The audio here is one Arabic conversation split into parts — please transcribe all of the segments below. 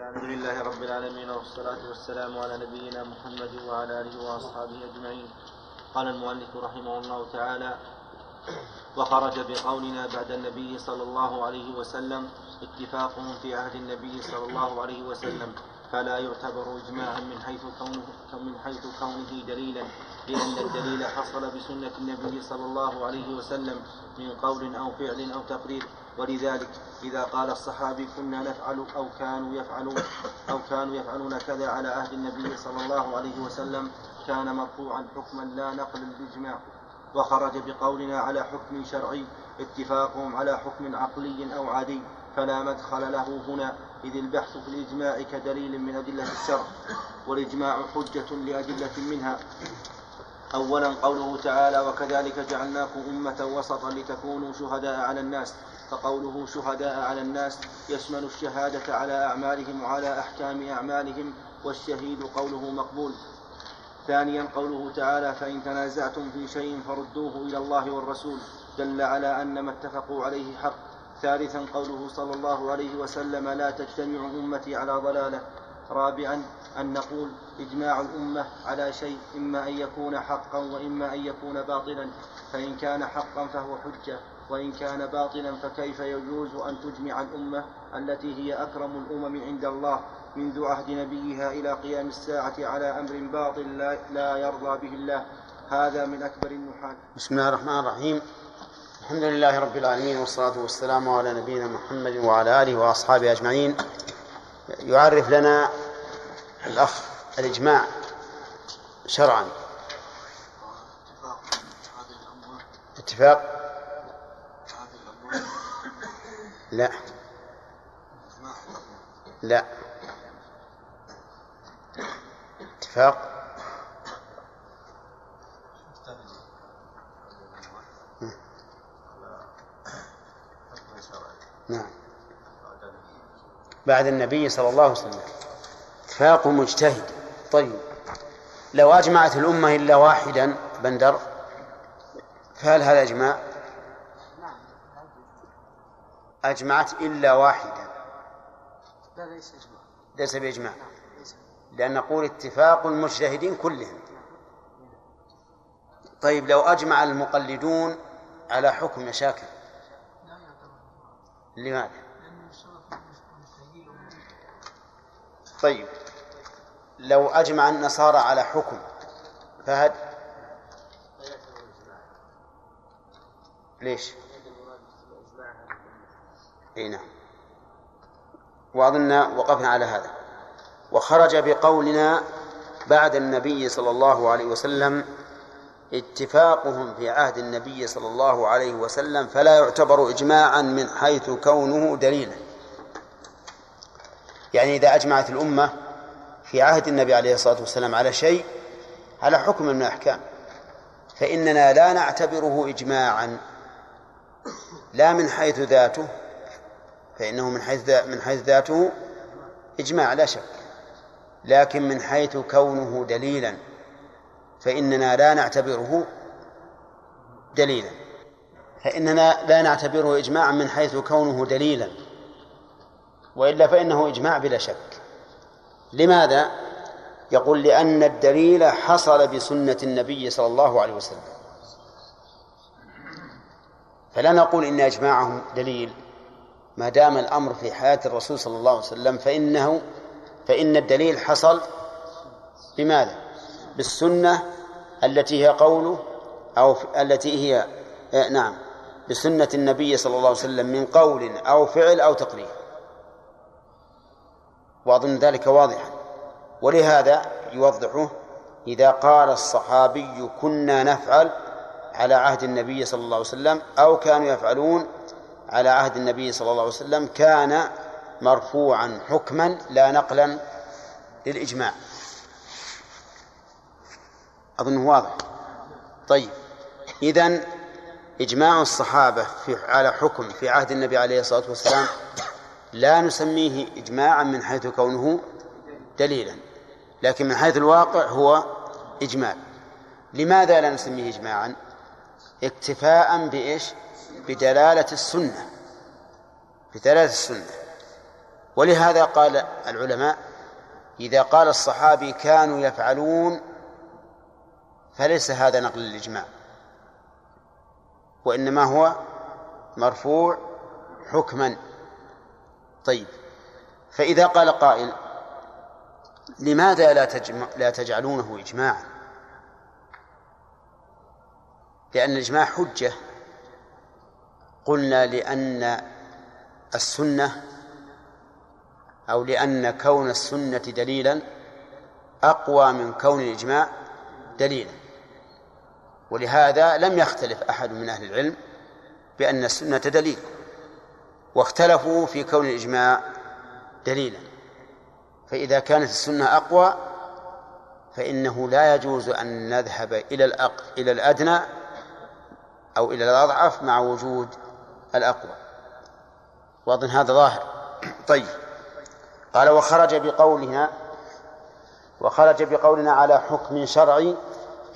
الحمد لله رب العالمين والصلاة والسلام على نبينا محمد وعلى آله وأصحابه أجمعين. قال المؤلف رحمه الله تعالى وخرج بقولنا بعد النبي صلى الله عليه وسلم اتفاقهم في عهد النبي صلى الله عليه وسلم فلا يعتبر إجماعا من حيث كونه من حيث كونه دليلا لأن الدليل حصل بسنة النبي صلى الله عليه وسلم من قول أو فعل أو تقرير. ولذلك إذا قال الصحابي كنا نفعل أو كانوا يفعلون أو كانوا يفعلون كذا على عهد النبي صلى الله عليه وسلم كان مرفوعا حكما لا نقل الإجماع. وخرج بقولنا على حكم شرعي اتفاقهم على حكم عقلي أو عادي فلا مدخل له هنا إذ البحث في الإجماع كدليل من أدلة الشرع والإجماع حجة لأدلة منها. أولا قوله تعالى وكذلك جعلناكم أمة وسطا لتكونوا شهداء على الناس. فقوله شهداء على الناس يشمل الشهادة على أعمالهم وعلى أحكام أعمالهم والشهيد قوله مقبول. ثانيا قوله تعالى فإن تنازعتم في شيء فردوه إلى الله والرسول. دل على أن ما اتفقوا عليه حق. ثالثا قوله صلى الله عليه وسلم لا تجتمع أمتي على ضلالة. رابعا أن نقول إجماع الأمة على شيء إما أن يكون حقا وإما أن يكون باطلا. فإن كان حقا فهو حجة. وإن كان باطلا فكيف يجوز أن تجمع الأمة التي هي أكرم الأمم عند الله منذ عهد نبيها إلى قيام الساعة على أمر باطل لا, لا يرضى به الله؟ هذا من أكبر النحاة بسم الله الرحمن الرحيم. الحمد لله رب العالمين والصلاة والسلام على نبينا محمد وعلى آله وأصحابه أجمعين. يعرف لنا الأخ الإجماع شرعا. اتفاق. لا. لا. اتفاق؟ نعم. بعد النبي صلى الله عليه وسلم. اتفاق مجتهد. طيب. لو أجمعت الأمة إلا واحدا بندر فهل هذا إجماع؟ أجمعت إلا واحدا لا ليس إجماع. ليس بإجماع. لأن نقول اتفاق المجتهدين كلهم. طيب لو أجمع المقلدون على حكم مشاكل لماذا؟ طيب لو أجمع النصارى على حكم فهد؟ ليش؟ اي نعم. وأظن وقفنا على هذا. وخرج بقولنا بعد النبي صلى الله عليه وسلم اتفاقهم في عهد النبي صلى الله عليه وسلم فلا يعتبر إجماعا من حيث كونه دليلا. يعني إذا أجمعت الأمة في عهد النبي عليه الصلاة والسلام على شيء على حكم من الأحكام. فإننا لا نعتبره إجماعا لا من حيث ذاته فإنه من حيث من حيث ذاته إجماع لا شك. لكن من حيث كونه دليلا فإننا لا نعتبره دليلا. فإننا لا نعتبره إجماعا من حيث كونه دليلا. وإلا فإنه إجماع بلا شك. لماذا؟ يقول لأن الدليل حصل بسنة النبي صلى الله عليه وسلم. فلا نقول إن إجماعهم دليل. ما دام الأمر في حياة الرسول صلى الله عليه وسلم فإنه فإن الدليل حصل بماذا؟ بالسنة التي هي قوله أو التي هي آه، نعم بسنة النبي صلى الله عليه وسلم من قول أو فعل أو تقرير وأظن ذلك واضحا ولهذا يوضحه إذا قال الصحابي كنا نفعل على عهد النبي صلى الله عليه وسلم أو كانوا يفعلون على عهد النبي صلى الله عليه وسلم كان مرفوعا حكما لا نقلا للإجماع. أظنه واضح. طيب إذن إجماع الصحابة في على حكم في عهد النبي عليه الصلاة والسلام لا نسميه إجماعا من حيث كونه دليلا لكن من حيث الواقع هو إجماع. لماذا لا نسميه إجماعا؟ اكتفاء بإيش؟ بدلالة السنة. بدلالة السنة. ولهذا قال العلماء إذا قال الصحابي كانوا يفعلون فليس هذا نقل الإجماع. وإنما هو مرفوع حكما. طيب. فإذا قال قائل لماذا لا لا تجعلونه إجماعا؟ لأن الإجماع حجة. قلنا لأن السنة أو لأن كون السنة دليلا أقوى من كون الإجماع دليلا. ولهذا لم يختلف أحد من أهل العلم بأن السنة دليل واختلفوا في كون الإجماع دليلا. فإذا كانت السنة أقوى فإنه لا يجوز أن نذهب إلى الأق... إلى الأدنى أو إلى الأضعف مع وجود الأقوى. وأظن هذا ظاهر. طيب. قال وخرج بقولنا وخرج بقولنا على حكم شرعي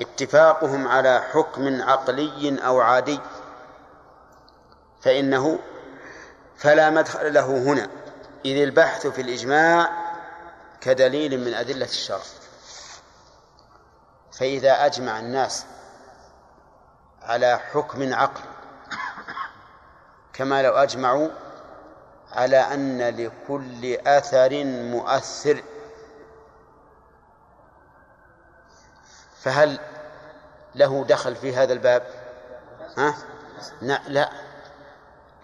اتفاقهم على حكم عقلي أو عادي. فإنه فلا مدخل له هنا. إذ البحث في الإجماع كدليل من أدلة الشرع. فإذا أجمع الناس على حكم عقل كما لو أجمعوا على أن لكل أثر مؤثر. فهل له دخل في هذا الباب؟ ها؟ لا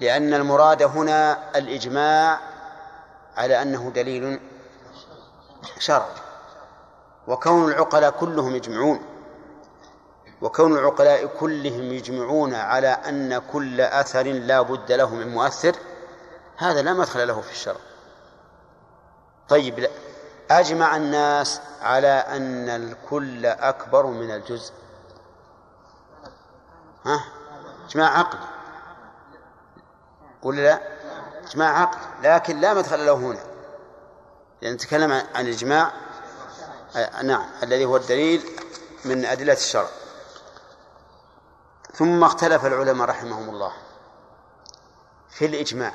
لأن المراد هنا الإجماع على أنه دليل شرعي. وكون العقلاء كلهم يجمعون. وكون العقلاء كلهم يجمعون على أن كل أثر لا بد له من مؤثر هذا لا مدخل له في الشرع. طيب لا. أجمع الناس على أن الكل أكبر من الجزء. ها؟ إجماع عقلي ولا لا؟ إجماع عقل. لكن لا مدخل له هنا. لأن نتكلم عن الإجماع آه، نعم الذي هو الدليل من أدلة الشرع. ثم اختلف العلماء رحمهم الله في الإجماع.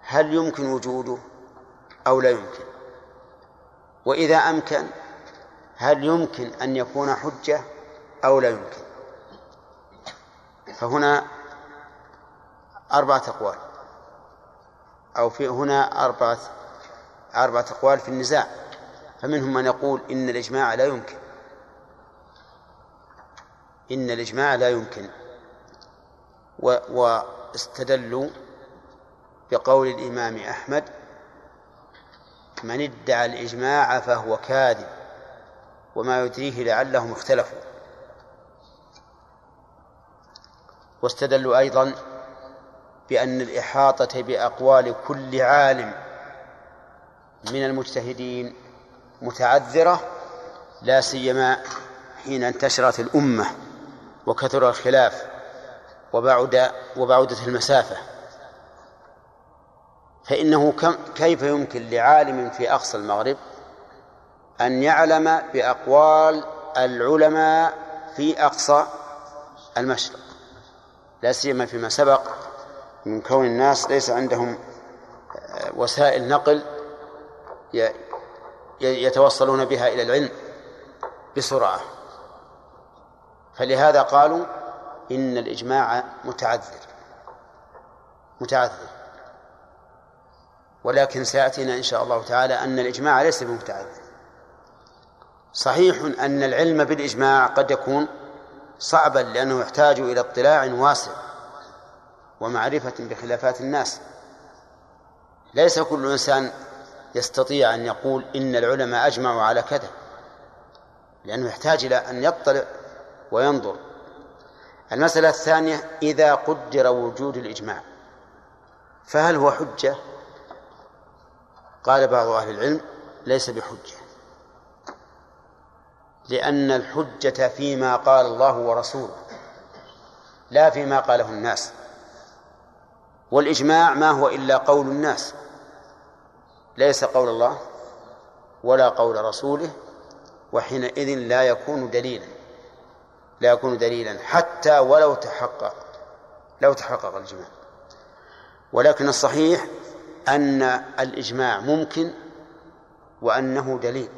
هل يمكن وجوده أو لا يمكن؟ وإذا أمكن هل يمكن أن يكون حجة أو لا يمكن؟ فهنا أربعة أقوال. أو في هنا أربعة أربعة أقوال في النزاع. فمنهم من يقول إن الإجماع لا يمكن. إن الإجماع لا يمكن. و واستدلوا بقول الإمام أحمد من ادعى الإجماع فهو كاذب وما يدريه لعلهم اختلفوا. واستدلوا أيضا بأن الإحاطة بأقوال كل عالم من المجتهدين متعذرة لا سيما حين انتشرت الأمة. وكثر الخلاف وبعد وبعدت المسافة. فإنه كيف يمكن لعالم في أقصى المغرب أن يعلم بأقوال العلماء في أقصى المشرق؟ لا سيما فيما سبق من كون الناس ليس عندهم آه، وسائل نقل يتوصلون بها إلى العلم بسرعة. فلهذا قالوا إن الإجماع متعذر. متعذر. ولكن سيأتينا إن شاء الله تعالى أن الإجماع ليس بمتعذر. صحيح أن العلم بالإجماع قد يكون صعبا لأنه يحتاج إلى اطلاع واسع ومعرفة بخلافات الناس. ليس كل إنسان يستطيع أن يقول إن العلماء أجمعوا على كذا لأنه يحتاج إلى أن يطلع وينظر. المسألة الثانية إذا قدر وجود الإجماع فهل هو حجة؟ قال بعض أهل العلم ليس بحجة لأن الحجة فيما قال الله ورسوله لا فيما قاله الناس. والإجماع ما هو إلا قول الناس ليس قول الله ولا قول رسوله وحينئذ لا يكون دليلا. لا يكون دليلا حتى ولو تحقق لو تحقق الإجماع. ولكن الصحيح أن الإجماع ممكن وأنه دليل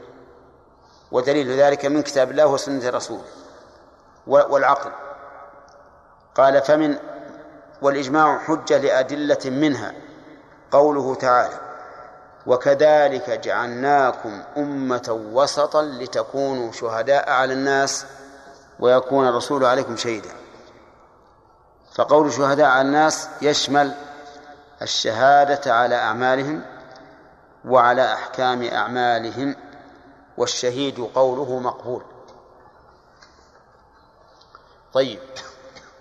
ودليل ذلك من كتاب الله وسنة رسوله والعقل. قال فمن والإجماع حجة لأدلة منها قوله تعالى وكذلك جعلناكم أمة وسطا لتكونوا شهداء على الناس ويكون الرسول عليكم شهيدا. فقول شهداء على الناس يشمل الشهادة على أعمالهم وعلى أحكام أعمالهم والشهيد قوله مقبول. طيب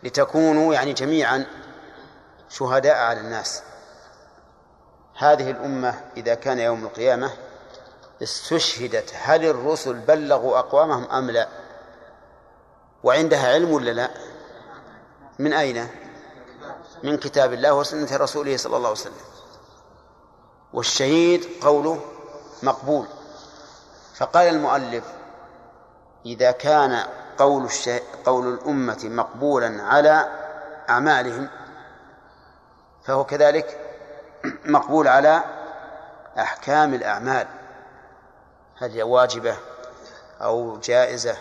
لتكونوا يعني جميعا شهداء على الناس. هذه الأمة إذا كان يوم القيامة استشهدت هل الرسل بلغوا أقوامهم أم لا؟ وعندها علم ولا لا؟ من أين؟ من كتاب الله وسنة رسوله صلى الله عليه وسلم. والشهيد قوله مقبول. فقال المؤلف إذا كان قول. قول الأمة مقبولا على أعمالهم فهو كذلك مقبول على أحكام الأعمال. هل هي واجبة أو جائزة؟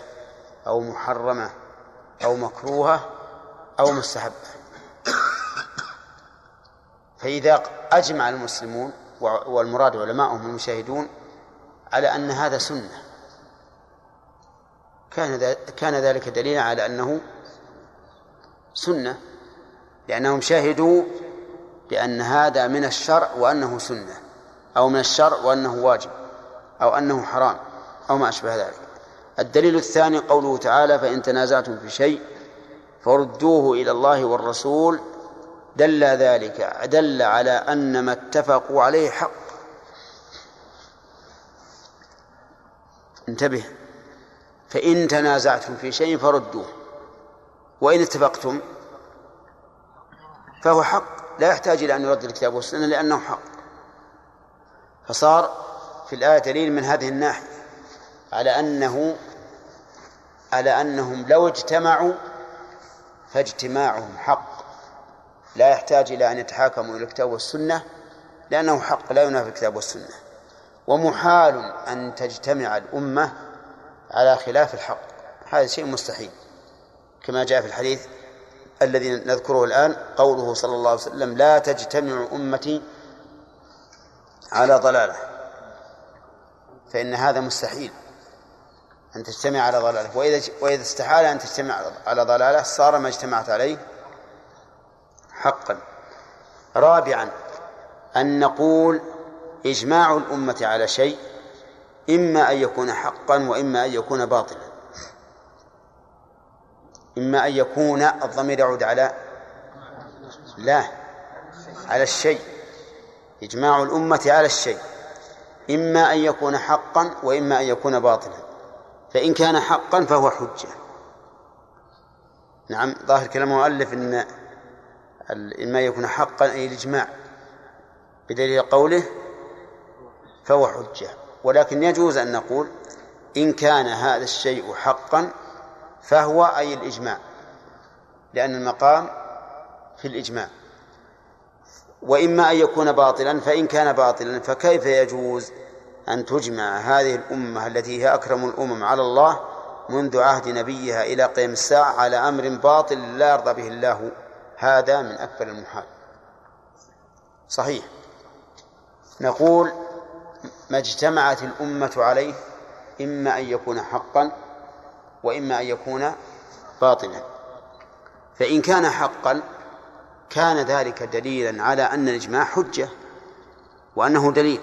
أو محرمة أو مكروهة أو مستحبة. فإذا أجمع المسلمون والمراد علماؤهم المشاهدون على أن هذا سنة. كان كان ذلك دليلا على أنه سنة لأنهم شهدوا بأن هذا من الشرع وأنه سنة أو من الشرع وأنه واجب أو أنه حرام أو ما أشبه ذلك. الدليل الثاني قوله تعالى فإن تنازعتم في شيء فردوه إلى الله والرسول دل ذلك دل على أن ما اتفقوا عليه حق. انتبه. فإن تنازعتم في شيء فردوه. وإن اتفقتم فهو حق لا يحتاج إلى أن يرد الكتاب والسنة لأنه حق. فصار في الآية دليل من هذه الناحية. على أنه على أنهم لو اجتمعوا فاجتماعهم حق. لا يحتاج إلى أن يتحاكموا إلى الكتاب والسنة لأنه حق لا ينافي الكتاب والسنة. ومحال أن تجتمع الأمة على خلاف الحق. هذا شيء مستحيل. كما جاء في الحديث الذي نذكره الآن قوله صلى الله عليه وسلم لا تجتمع أمتي على ضلالة. فإن هذا مستحيل. أن تجتمع على ضلالة. وإذا وإذا استحال أن تجتمع على ضلالة صار ما اجتمعت عليه حقا. رابعا أن نقول إجماع الأمة على شيء إما أن يكون حقا وإما أن يكون باطلا. إما أن يكون الضمير يعود على لا على الشيء. إجماع الأمة على الشيء. إما أن يكون حقا وإما أن يكون باطلا. فإن كان حقا فهو حجة. نعم ظاهر كلام المؤلف أن إما يكون حقا أي الإجماع بدليل قوله فهو حجة. ولكن يجوز أن نقول إن كان هذا الشيء حقا فهو أي الإجماع لأن المقام في الإجماع. وإما أن يكون باطلا فإن كان باطلا فكيف يجوز؟ أن تجمع هذه الأمة التي هي أكرم الأمم على الله منذ عهد نبيها إلى قيام الساعة على أمر باطل لا يرضى به الله. هذا من أكبر المحال. صحيح. نقول ما اجتمعت الأمة عليه إما أن يكون حقا وإما أن يكون باطلا. فإن كان حقا كان ذلك دليلا على أن الإجماع حجة وأنه دليل.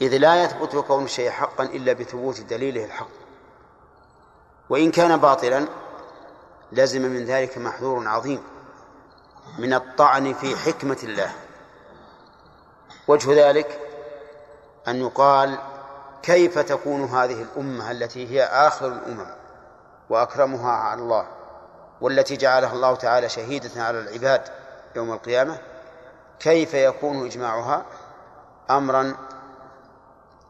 إذ لا يثبت كون الشيء حقا إلا بثبوت دليله الحق. وإن كان باطلا لزم من ذلك محذور عظيم من الطعن في حكمة الله. وجه ذلك أن يقال كيف تكون هذه الأمة التي هي آخر الأمم وأكرمها على الله والتي جعلها الله تعالى شهيدة على العباد يوم القيامة كيف يكون إجماعها أمرا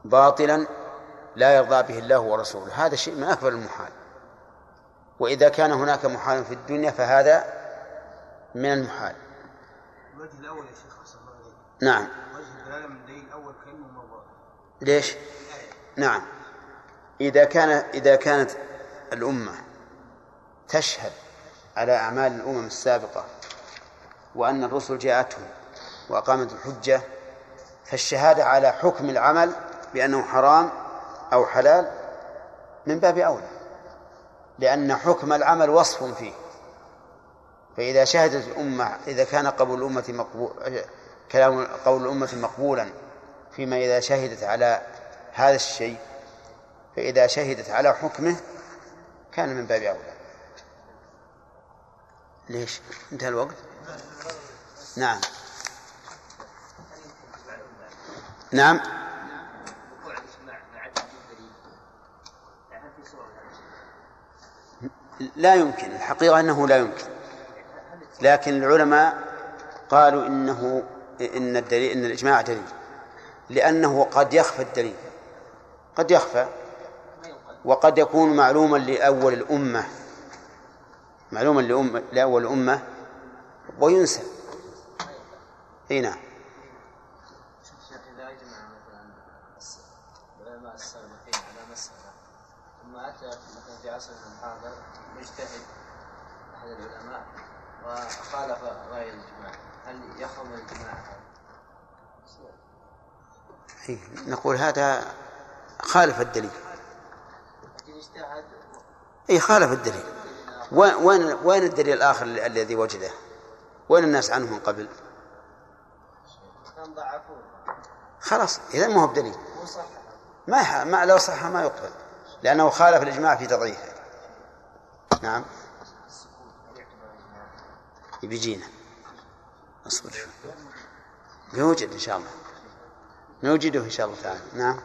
باطلا لا يرضى به الله ورسوله. هذا شيء من أكبر المحال. وإذا كان هناك محال في الدنيا فهذا من المحال. الوجه الأول يا شيخ أحسن نعم. الوجه دلاله من الدليل الأول كأنه موضوع. ليش؟ نعم. إذا كان إذا كانت الأمة تشهد على أعمال الأمم السابقة وأن الرسل جاءتهم وأقامت الحجة فالشهادة على حكم العمل بأنه حرام أو حلال من باب أولى لأن حكم العمل وصف فيه فإذا شهدت الأمة إذا كان قول الأمة مقبول كلام قول الأمة مقبولا فيما إذا شهدت على هذا الشيء فإذا شهدت على حكمه كان من باب أولى ليش؟ انتهى الوقت؟ نعم نعم لا يمكن الحقيقة أنه لا يمكن. لكن العلماء قالوا إنه إن الدليل إن الإجماع دليل. لأنه قد يخفى الدليل. قد يخفى. وقد يكون معلوما لأول الأمة. معلوما لأول الأمة. وينسى. أي نعم. على ثم أتى مثلا في عصرنا الحاضر مجتهد أحد العلماء. وخالف رأي الاجماع هل يخرم الاجماع؟ إيه، نقول هذا خالف الدليل. اي خالف الدليل. وين وين الدليل الآخر الذي وجده؟ وين الناس عنه من قبل؟ خلاص اذا ما هو بدليل. ما. ما لو صح ما يقبل. لأنه خالف الإجماع في تضعيفه. نعم. بيجينا. اصبر شوي. بيوجد إن شاء الله. نوجده إن شاء الله تعالى. نعم؟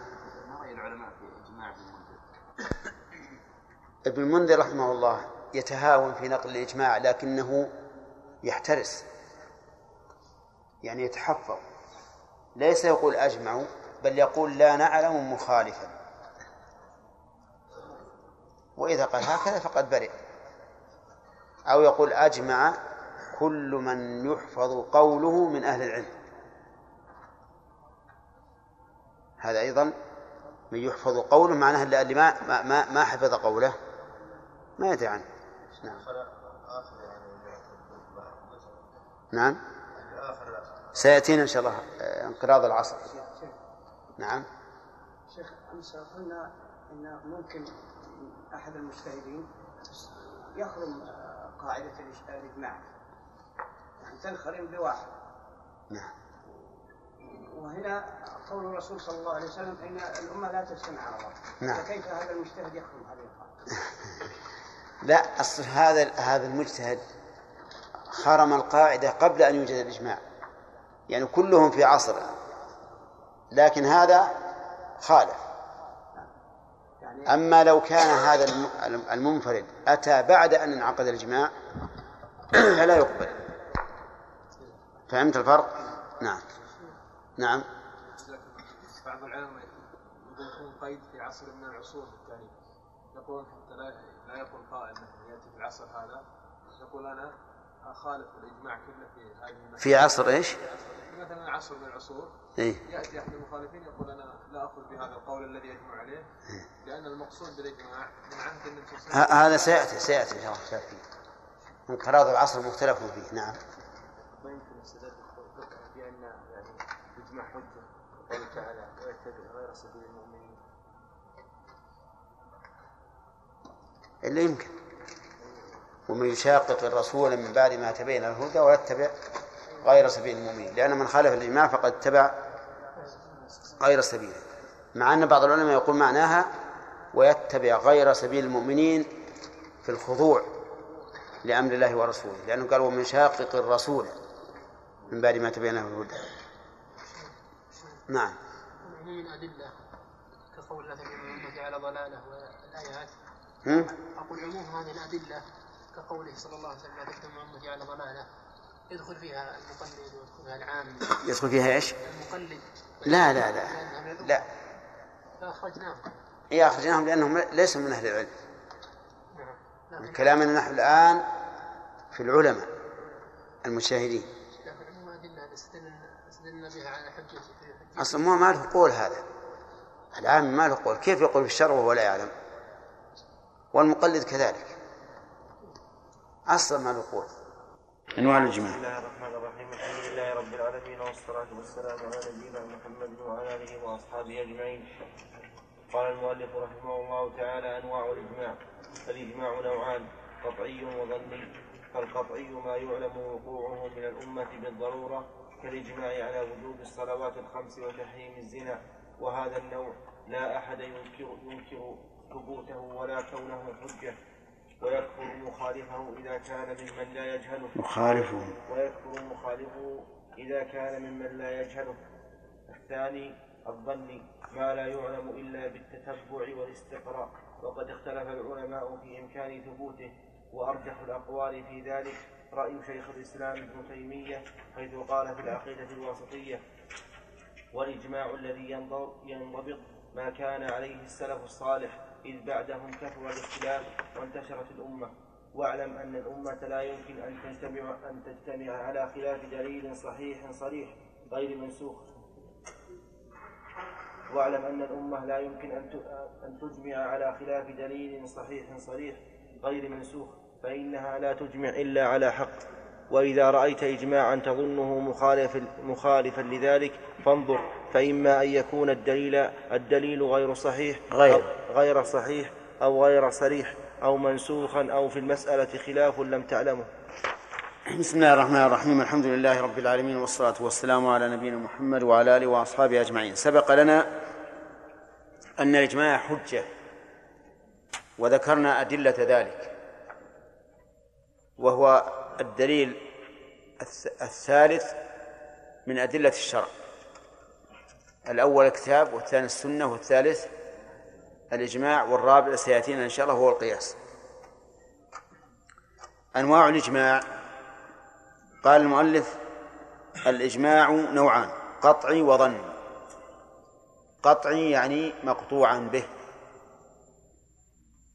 ابن المنذر رحمه الله يتهاون في نقل الإجماع لكنه يحترس. يعني يتحفظ. ليس يقول أجمع بل يقول لا نعلم مخالفا. وإذا قال هكذا فقد برئ. أو يقول أجمع كل من يحفظ قوله من أهل العلم. هذا أيضا من يحفظ قوله معناه اللي ما ما ما حفظ قوله. ما يدري عنه. نعم. نعم. سيأتينا إن شاء الله آه، انقراض العصر. نعم. شيخ أمس قلنا أن ممكن أحد المجتهدين يخرم قاعدة الإج- الإجماع يعني تنخرم بواحد. نعم. وهنا قول الرسول صلى الله عليه وسلم أن الأمة لا تجتمع على بعض نعم. فكيف هذا المجتهد يخرم هذه؟ لا أصل هذا هذا المجتهد خرم القاعدة قبل أن يوجد الإجماع. يعني كلهم في عصر. لكن هذا خالف. أما لو كان هذا الم- المنفرد أتى بعد أن انعقد الإجماع فلا يقبل. فهمت الفرق؟ نعم. نعم. بعض العلماء يضيفون قيد في عصر من العصور التاريخ يقولون حتى لا يقول قائل يأتي في العصر هذا يقول أنا اخالف الإجماع كله في هذه المسألة. في عصر إيش؟ في مثلا عصر من العصور. إيه؟ يأتي أحد المخالفين يقول أنا لا اخذ بهذا القول الذي يجمع عليه لأن المقصود بالإجماع من عهد النبي صلى الله عليه وسلم. هذا سيأتي سيأتي إن شاء الله سيأتي. انقراض العصر مختلف فيه نعم. ما يمكن استدل بأن يعني الاجماع حجة قوله تعالى ويتبع غير سبيل المؤمنين. إلا يمكن. ومن يشاقق الرسول من بعد ما تبين له الهدى ويتبع غير سبيل المؤمنين. لأن من خالف الإجماع فقد اتبع غير سبيله. مع أن بعض العلماء يقول معناها ويتبع غير سبيل المؤمنين في الخضوع لأمر الله ورسوله. لأنه قال ومن شاقق الرسول من بعد ما تبين له الهدى. نعم. عموم الأدلة كقول الأمة على ضلالة والآيات؟ أقول عموم هذه الأدلة كقوله صلى الله عليه وسلم لا تجد أمتي على ضلالة. يدخل فيها المقلد ويدخل فيها العام. يدخل فيها إيش؟ المقلد. لا لا لا. لا. فأخرجناهم. هي أخرجناهم لأنهم ليسوا من أهل العلم. نعم. كلامنا نحن الآن في العلماء المجتهدين. حجة أصلا ما ما له قول هذا. العام ما له قول. كيف يقول في الشرع وهو لا يعلم؟ والمقلد كذلك. أصلا ما له أنواع الإجماع. بسم الله الرحمن الرحيم. الحمد لله رب العالمين والصلاة والسلام على نبينا محمد وعلى آله وأصحابه أجمعين. قال المؤلف رحمه الله تعالى أنواع الإجماع. الإجماع نوعان قطعي وظني. فالقطعي ما يعلم وقوعه من الأمة بالضرورة كالإجماع على وجوب الصلوات الخمس وتحريم الزنا. وهذا النوع لا أحد ينكر ينكر ثبوته ولا كونه حجة. ويكفر مخالفه إذا كان ممن لا يجهله. مخالفه ويكفر مخالفه إذا كان ممن لا يجهله. الثاني الظن ما لا يعلم إلا بالتتبع والاستقراء. وقد اختلف العلماء في إمكان ثبوته وأرجح الأقوال في ذلك. رأي شيخ الإسلام ابن تيمية حيث قال في العقيدة الواسطية والإجماع الذي ينض- ينضبط ما كان عليه السلف الصالح إذ بعدهم كثر الاختلاف وانتشرت الأمة. واعلم أن الأمة لا يمكن أن تجتمع أن تجتمع على خلاف دليل صحيح صريح غير منسوخ. واعلم أن الأمة لا يمكن أن تجمع على خلاف دليل صحيح صريح غير منسوخ فإنها لا تجمع إلا على حق. وإذا رأيت إجماعا تظنه مخالف مخالفا لذلك فانظر. فإما أن يكون الدليل الدليل غير صحيح غير. غير صحيح أو غير صريح أو منسوخا أو في المسألة خلاف لم تعلمه. بسم الله الرحمن الرحيم. الحمد لله رب العالمين والصلاة والسلام على نبينا محمد وعلى آله وأصحابه أجمعين. سبق لنا أن الإجماع حجة وذكرنا أدلة ذلك وهو الدليل الث- الثالث من أدلة الشرع. الأول الكتاب والثاني السنة والثالث الإجماع والرابع سيأتينا إن شاء الله هو القياس. أنواع الإجماع. قال المؤلف الإجماع نوعان قطعي وظني. قطعي يعني مقطوعا به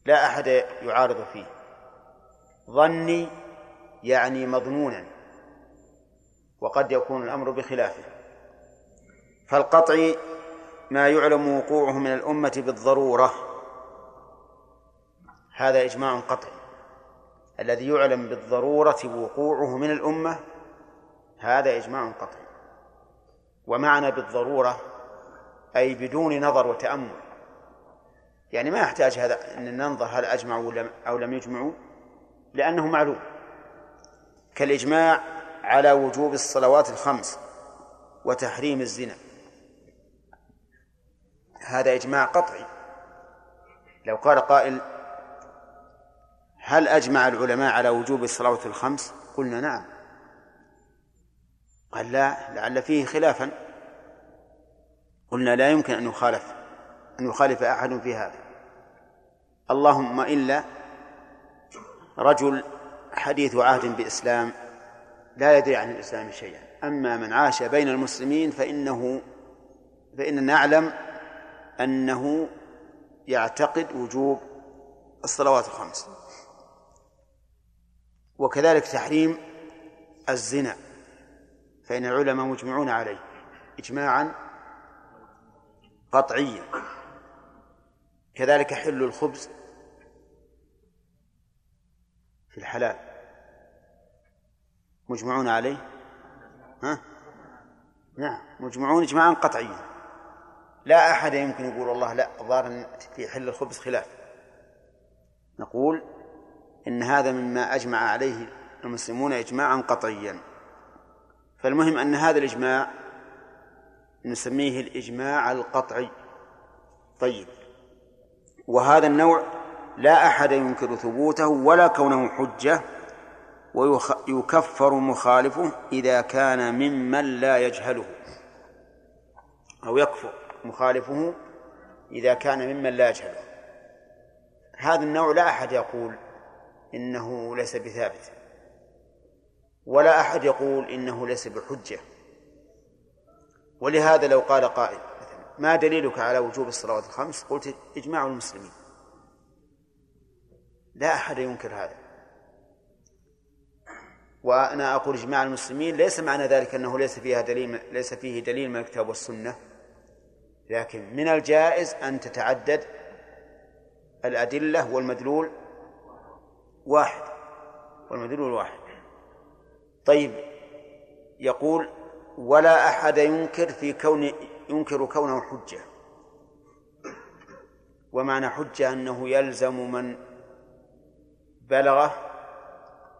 لا أحد يعارض فيه. ظني يعني مظنونا وقد يكون الأمر بخلافه. فالقطعي ما يعلم وقوعه من الأمة بالضرورة. هذا إجماع قطعي الذي يعلم بالضرورة وقوعه من الأمة هذا إجماع قطعي ومعنى بالضرورة أي بدون نظر وتأمل. يعني ما يحتاج هذا أن ننظر هل أجمعوا أو لم يجمعوا لأنه معلوم. كالإجماع على وجوب الصلوات الخمس وتحريم الزنا. هذا إجماع قطعي. لو قال قائل هل أجمع العلماء على وجوب الصلوات الخمس؟ قلنا نعم. قال لا لعل فيه خلافا. قلنا لا يمكن أن يخالف أن يخالف أحد في هذا. اللهم إلا رجل حديث عهد بإسلام لا يدري عن الإسلام شيئا. أما من عاش بين المسلمين فإنه فإننا نعلم أنه يعتقد وجوب الصلوات الخمس. وكذلك تحريم الزنا فإن العلماء مجمعون عليه إجماعا قطعيا. كذلك حل الخبز في الحلال مجمعون عليه؟ ها؟ نعم مجمعون إجماعا قطعيا. لا أحد يمكن يقول والله لا ظاهر في حل الخبز خلاف. نقول إن هذا مما أجمع عليه المسلمون إجماعا قطعيا. فالمهم أن هذا الإجماع نسميه الإجماع القطعي. طيب. وهذا النوع لا أحد ينكر ثبوته ولا كونه حجة ويكفر مخالفه إذا كان ممن لا يجهله أو يكفر. مخالفه إذا كان ممن لا يجهله. هذا النوع لا أحد يقول إنه ليس بثابت ولا أحد يقول إنه ليس بحجة. ولهذا لو قال قائل مثلا ما دليلك على وجوب الصلوات الخمس؟ قلت إجماع المسلمين. لا أحد ينكر هذا. وأنا أقول إجماع المسلمين ليس معنى ذلك أنه ليس فيها دليل ليس فيه دليل من الكتاب والسنة. لكن من الجائز أن تتعدد الأدلة والمدلول واحد والمدلول واحد. طيب يقول ولا أحد ينكر في كون ينكر كونه حجة. ومعنى حجة أنه يلزم من بلغه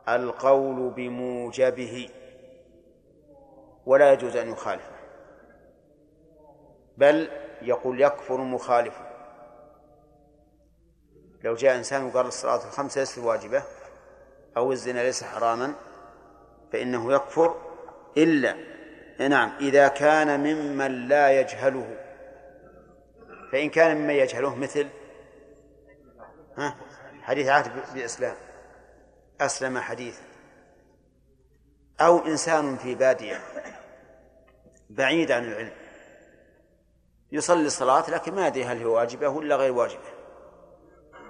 القول بموجبه ولا يجوز أن يخالفه. بل يقول يكفر مخالفه. لو جاء إنسان وقال الصلاة الخمسة ليست واجبة أو الزنا ليس حراما فإنه يكفر إلا نعم إذا كان ممن لا يجهله. فإن كان ممن يجهله مثل ها حديث عهد بالإسلام أسلم حديثا أو إنسان في بادية بعيد عن العلم يصلي الصلاة لكن ما يدري هل هي واجبة ولا غير واجبة.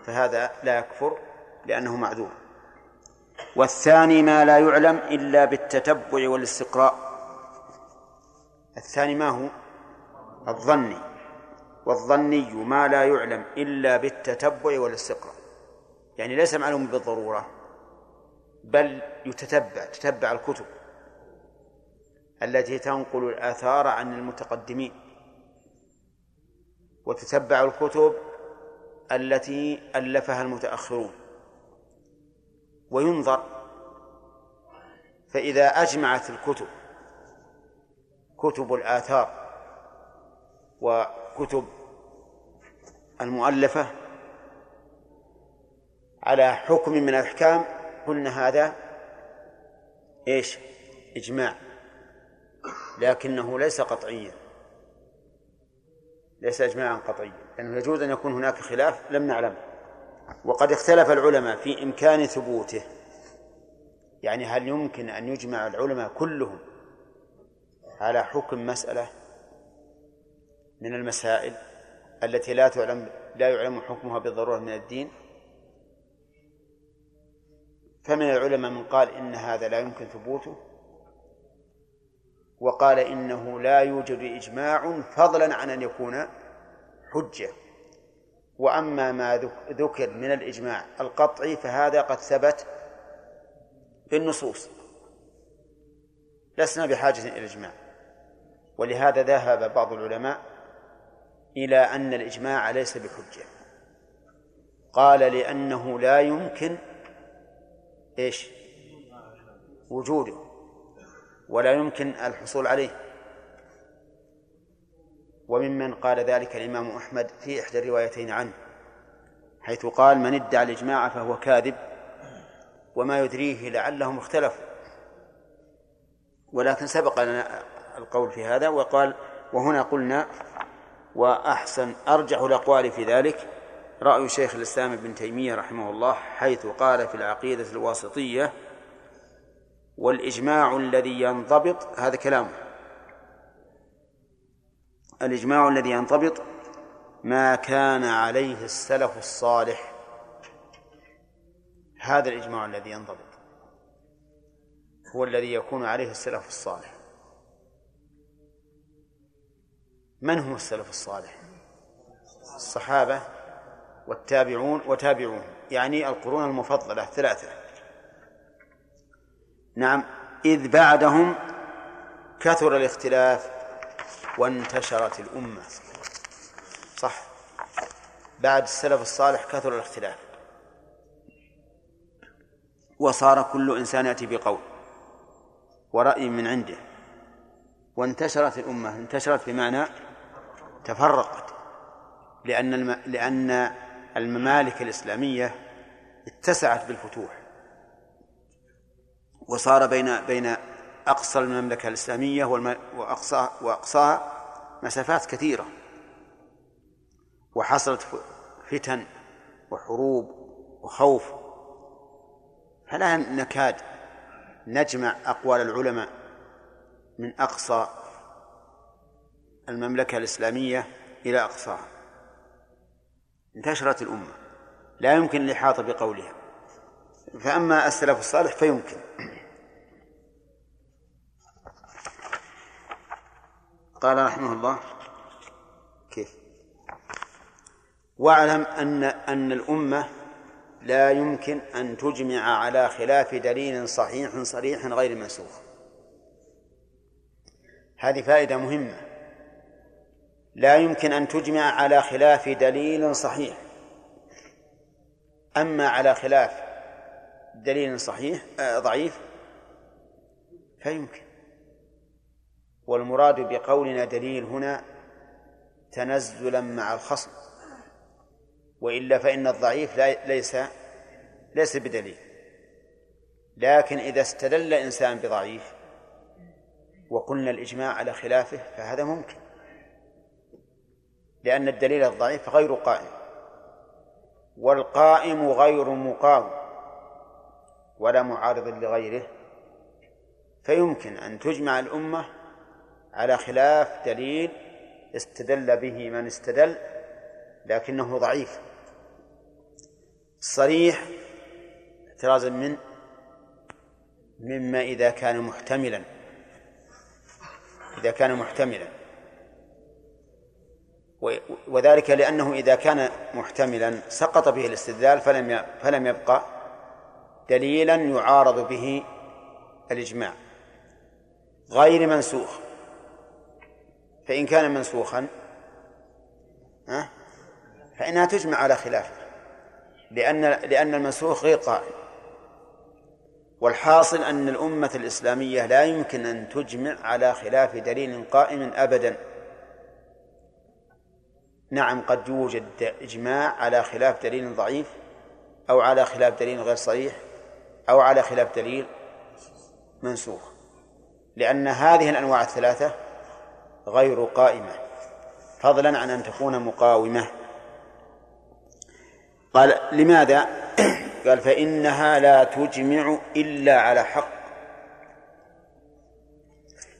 فهذا لا يكفر لأنه معذور. والثاني ما لا يعلم إلا بالتتبع والاستقراء. الثاني ما هو؟ الظني. والظني ما لا يعلم إلا بالتتبع والاستقراء. يعني ليس معلوم بالضرورة بل يتتبع تتبع الكتب التي تنقل الآثار عن المتقدمين. وتتبع الكتب التي ألفها المتأخرون وينظر فإذا أجمعت الكتب كتب الآثار وكتب المؤلفة على حكم من الأحكام قلنا هذا إيش؟ إجماع لكنه ليس قطعيا ليس إجماعا قطعيا لأنه يجوز أن يكون هناك خلاف لم نعلمه وقد اختلف العلماء في إمكان ثبوته. يعني هل يمكن أن يجمع العلماء كلهم على حكم مسألة من المسائل التي لا تعلم لا يعلم حكمها بالضرورة من الدين؟ فمن العلماء من قال إن هذا لا يمكن ثبوته. وقال إنه لا يوجد إجماع فضلا عن أن يكون حجة. وأما ما ذكر من الإجماع القطعي فهذا قد ثبت بالنصوص. لسنا بحاجة إلى الإجماع. ولهذا ذهب بعض العلماء إلى أن الإجماع ليس بحجة. قال لأنه لا يمكن إيش؟ وجوده. ولا يمكن الحصول عليه. وممن قال ذلك الإمام أحمد في إحدى الروايتين عنه حيث قال من ادعى الإجماع فهو كاذب وما يدريه لعلهم اختلفوا. ولكن سبق لنا القول في هذا وقال وهنا قلنا وأحسن أرجح الأقوال في ذلك رأي شيخ الإسلام ابن تيمية رحمه الله حيث قال في العقيدة الواسطية والإجماع الذي ينضبط هذا كلامه. الإجماع الذي ينضبط ما كان عليه السلف الصالح. هذا الإجماع الذي ينضبط. هو الذي يكون عليه السلف الصالح. من هم السلف الصالح؟ الصحابة والتابعون وتابعون يعني القرون المفضلة ثلاثة نعم. إذ بعدهم كثر الاختلاف وانتشرت الأمة. صح. بعد السلف الصالح كثر الاختلاف. وصار كل إنسان يأتي بقول ورأي من عنده. وانتشرت الأمة. انتشرت بمعنى تفرقت. لأن. لأن الممالك الإسلامية اتسعت بالفتوح. وصار بين بين أقصى المملكة الإسلامية وأقصى وأقصاها مسافات كثيرة. وحصلت فتن وحروب وخوف. فلا نكاد نجمع أقوال العلماء من أقصى المملكة الإسلامية إلى أقصاها. انتشرت الأمة. لا يمكن الإحاطة بقولها. فأما السلف الصالح فيمكن. قال رحمه الله كيف؟ واعلم أن أن الأمة لا يمكن أن تجمع على خلاف دليل صحيح صريح غير منسوخ. هذه فائدة مهمة. لا يمكن أن تجمع على خلاف دليل صحيح. أما على خلاف دليل صحيح آه ضعيف فيمكن. والمراد بقولنا دليل هنا تنزلا مع الخصم وإلا فإن الضعيف ليس ليس بدليل. لكن إذا استدل إنسان بضعيف وقلنا الإجماع على خلافه فهذا ممكن لأن الدليل الضعيف غير قائم والقائم غير مقاوم ولا معارض لغيره فيمكن أن تجمع الأمة على خلاف دليل استدل به من استدل لكنه ضعيف. صريح احترازا من مما إذا كان محتملا. إذا كان محتملا. وذلك لأنه إذا كان محتملا سقط به الاستدلال فلم فلم يبقى دليلا يعارض به الإجماع. غير منسوخ. فإن كان منسوخا فإنها تجمع على خلافه لأن لأن المنسوخ غير قائم. والحاصل أن الأمة الإسلامية لا يمكن أن تجمع على خلاف دليل قائم أبدا. نعم قد يوجد إجماع على خلاف دليل ضعيف أو على خلاف دليل غير صريح أو على خلاف دليل منسوخ. لأن هذه الأنواع الثلاثة غير قائمة. فضلا عن أن تكون مقاومة. قال لماذا؟ قال فإنها لا تجمع إلا على حق.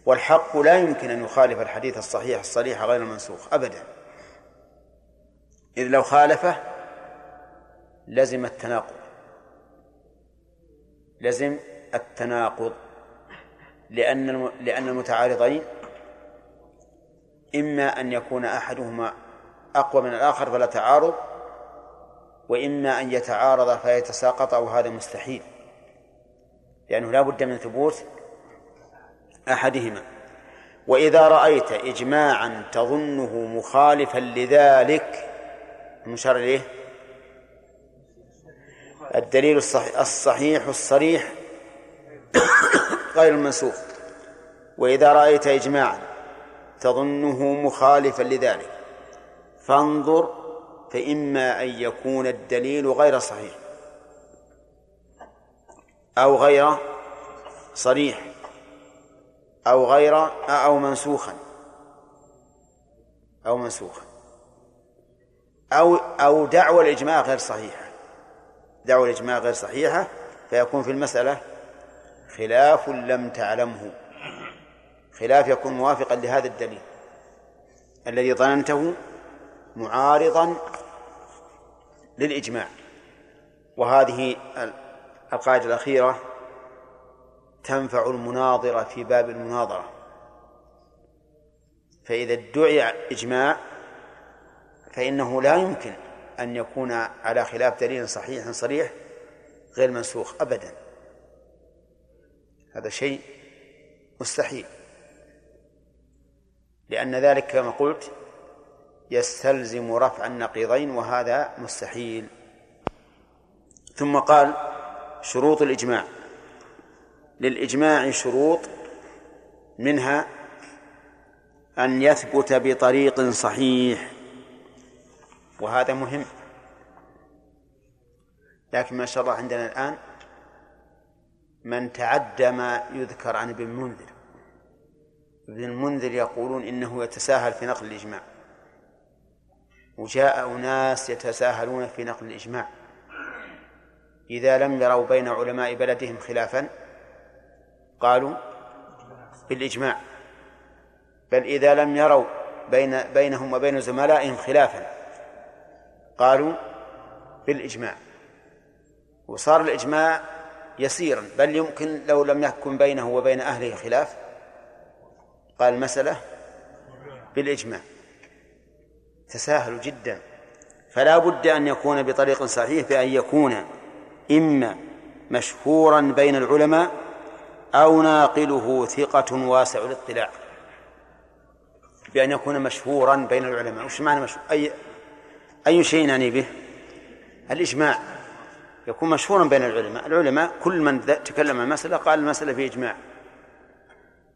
والحق لا يمكن أن يخالف الحديث الصحيح الصريح غير المنسوخ أبدا. إذ لو خالفه لزم التناقض. لزم التناقض. لأن لأن المتعارضين إما أن يكون أحدهما أقوى من الآخر فلا تعارض وإما أن يتعارض فيتساقط أو هذا مستحيل لأنه لا بد من ثبوت أحدهما. وإذا رأيت إجماعا تظنه مخالفا لذلك المشار إليه؟ الدليل الصحيح, الصحيح الصريح غير المنسوخ. وإذا رأيت إجماعا تظنه مخالفا لذلك. فانظر فإما أن يكون الدليل غير صحيح. أو غير صريح. أو غير أو منسوخا. أو منسوخا. أو أو دعوى الإجماع غير صحيحة. دعوى الإجماع غير صحيحة فيكون في المسألة خلاف لم تعلمه. خلاف يكون موافقا لهذا الدليل. الذي ظننته معارضا للإجماع. وهذه القاعدة الأخيرة تنفع المناظرة في باب المناظرة. فإذا ادعي إجماع فإنه لا يمكن أن يكون على خلاف دليل صحيح صريح غير منسوخ أبدا. هذا شيء مستحيل. لأن ذلك كما قلت يستلزم رفع النقيضين وهذا مستحيل. ثم قال شروط الإجماع. للإجماع شروط منها أن يثبت بطريق صحيح وهذا مهم. لكن ما شاء الله عندنا الآن من تعدى ما يذكر عن ابن المنذر ابن المنذر يقولون إنه يتساهل في نقل الإجماع. وجاء أناس يتساهلون في نقل الإجماع. إذا لم يروا بين علماء بلدهم خلافا قالوا بالإجماع. بل إذا لم يروا بين بينهم وبين زملائهم خلافا قالوا بالإجماع. وصار الإجماع يسيرا بل يمكن لو لم يكن بينه وبين أهله خلاف قال المسألة بالإجماع. تساهل جدا. فلا بد أن يكون بطريق صحيح بأن يكون إما مشهورا بين العلماء أو ناقله ثقة واسع الاطلاع. بأن يكون مشهورا بين العلماء. وش معنى مشهور؟ أي أي شيء يعني به؟ الإجماع. يكون مشهورا بين العلماء. العلماء كل من تكلم عن المسألة قال المسألة في إجماع.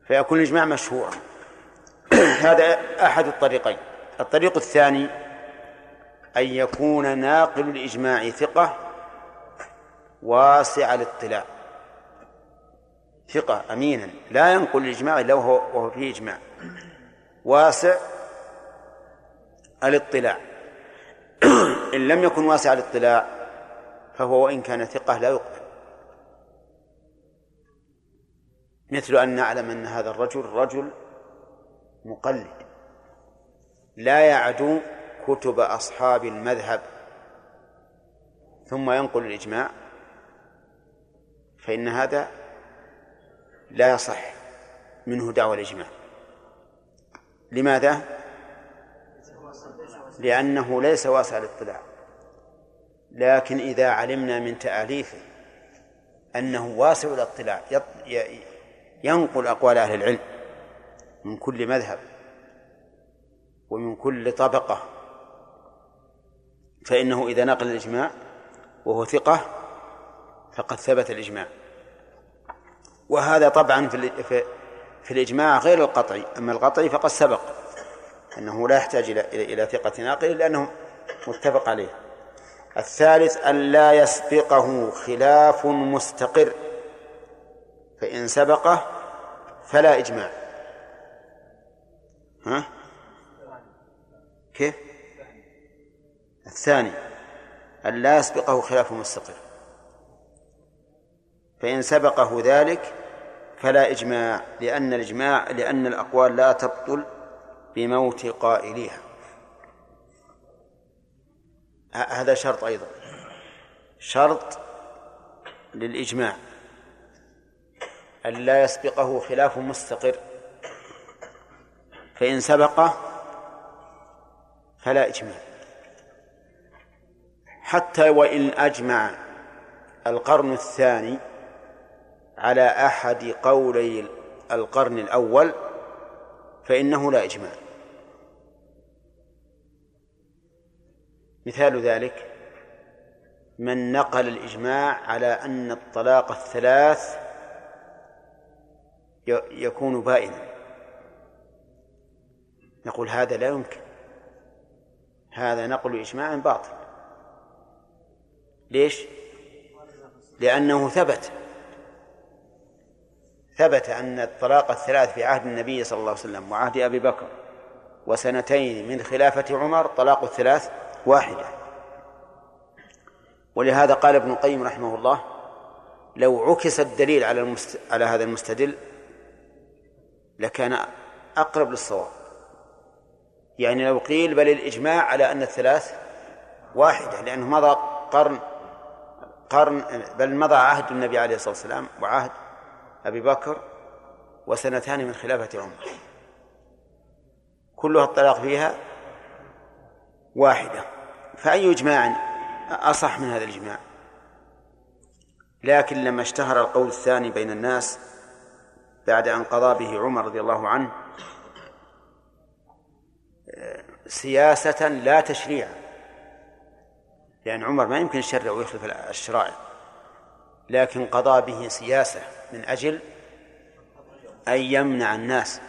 فيكون الإجماع مشهورا. هذا أحد الطريقين. الطريق الثاني أن يكون ناقل الإجماع ثقة واسع الاطلاع. ثقة أمينا. لا ينقل الإجماع إلا وهو, وهو فيه إجماع. واسع الاطلاع. إن لم يكن واسع الاطلاع فهو وإن كان ثقة لا يقبل. مثل أن نعلم أن هذا الرجل رجل مقلد. لا يعدو كتب أصحاب المذهب. ثم ينقل الإجماع. فإن هذا لا يصح منه دعوى الإجماع. لماذا؟ لأنه ليس واسع الاطلاع. لكن إذا علمنا من تأليفه أنه واسع الاطلاع ينقل أقوال أهل العلم من كل مذهب ومن كل طبقة. فإنه إذا نقل الإجماع وهو ثقة فقد ثبت الإجماع. وهذا طبعا في في الإجماع غير القطعي. أما القطعي فقد سبق أنه لا يحتاج إلى إلى ثقة ناقل لأنه متفق عليه. الثالث أن لا يسبقه خلاف مستقر. فإن سبقه فلا إجماع. ها؟ كيف؟ الثاني أن لا يسبقه خلاف مستقر. فإن سبقه ذلك فلا إجماع لأن الإجماع لأن الأقوال لا تبطل بموت قائليها. هذا شرط أيضا. شرط للإجماع. أن لا يسبقه خلاف مستقر. فإن سبقه فلا إجماع. حتى وإن أجمع القرن الثاني على أحد قولي القرن الأول فإنه لا إجماع. مثال ذلك من نقل الإجماع على أن الطلاق الثلاث يكون بائنا. نقول هذا لا يمكن. هذا نقل إجماع باطل. ليش؟ لأنه ثبت. ثبت أن الطلاق الثلاث في عهد النبي صلى الله عليه وسلم وعهد أبي بكر وسنتين من خلافة عمر طلاق الثلاث واحدة. ولهذا قال ابن القيم رحمه الله لو عكس الدليل على المست... على هذا المستدل لكان أقرب للصواب. يعني لو قيل بل الإجماع على أن الثلاث واحدة لأنه مضى قرن قرن بل مضى عهد النبي عليه الصلاة والسلام وعهد أبي بكر وسنتان من خلافة عمر. كلها الطلاق فيها واحدة. فأي إجماع أصح من هذا الإجماع؟ لكن لما اشتهر القول الثاني بين الناس بعد أن قضى به عمر رضي الله عنه سياسة لا تشريعا لأن عمر ما يمكن يشرع ويخلف الشرائع لكن قضى به سياسة من أجل أن يمنع الناس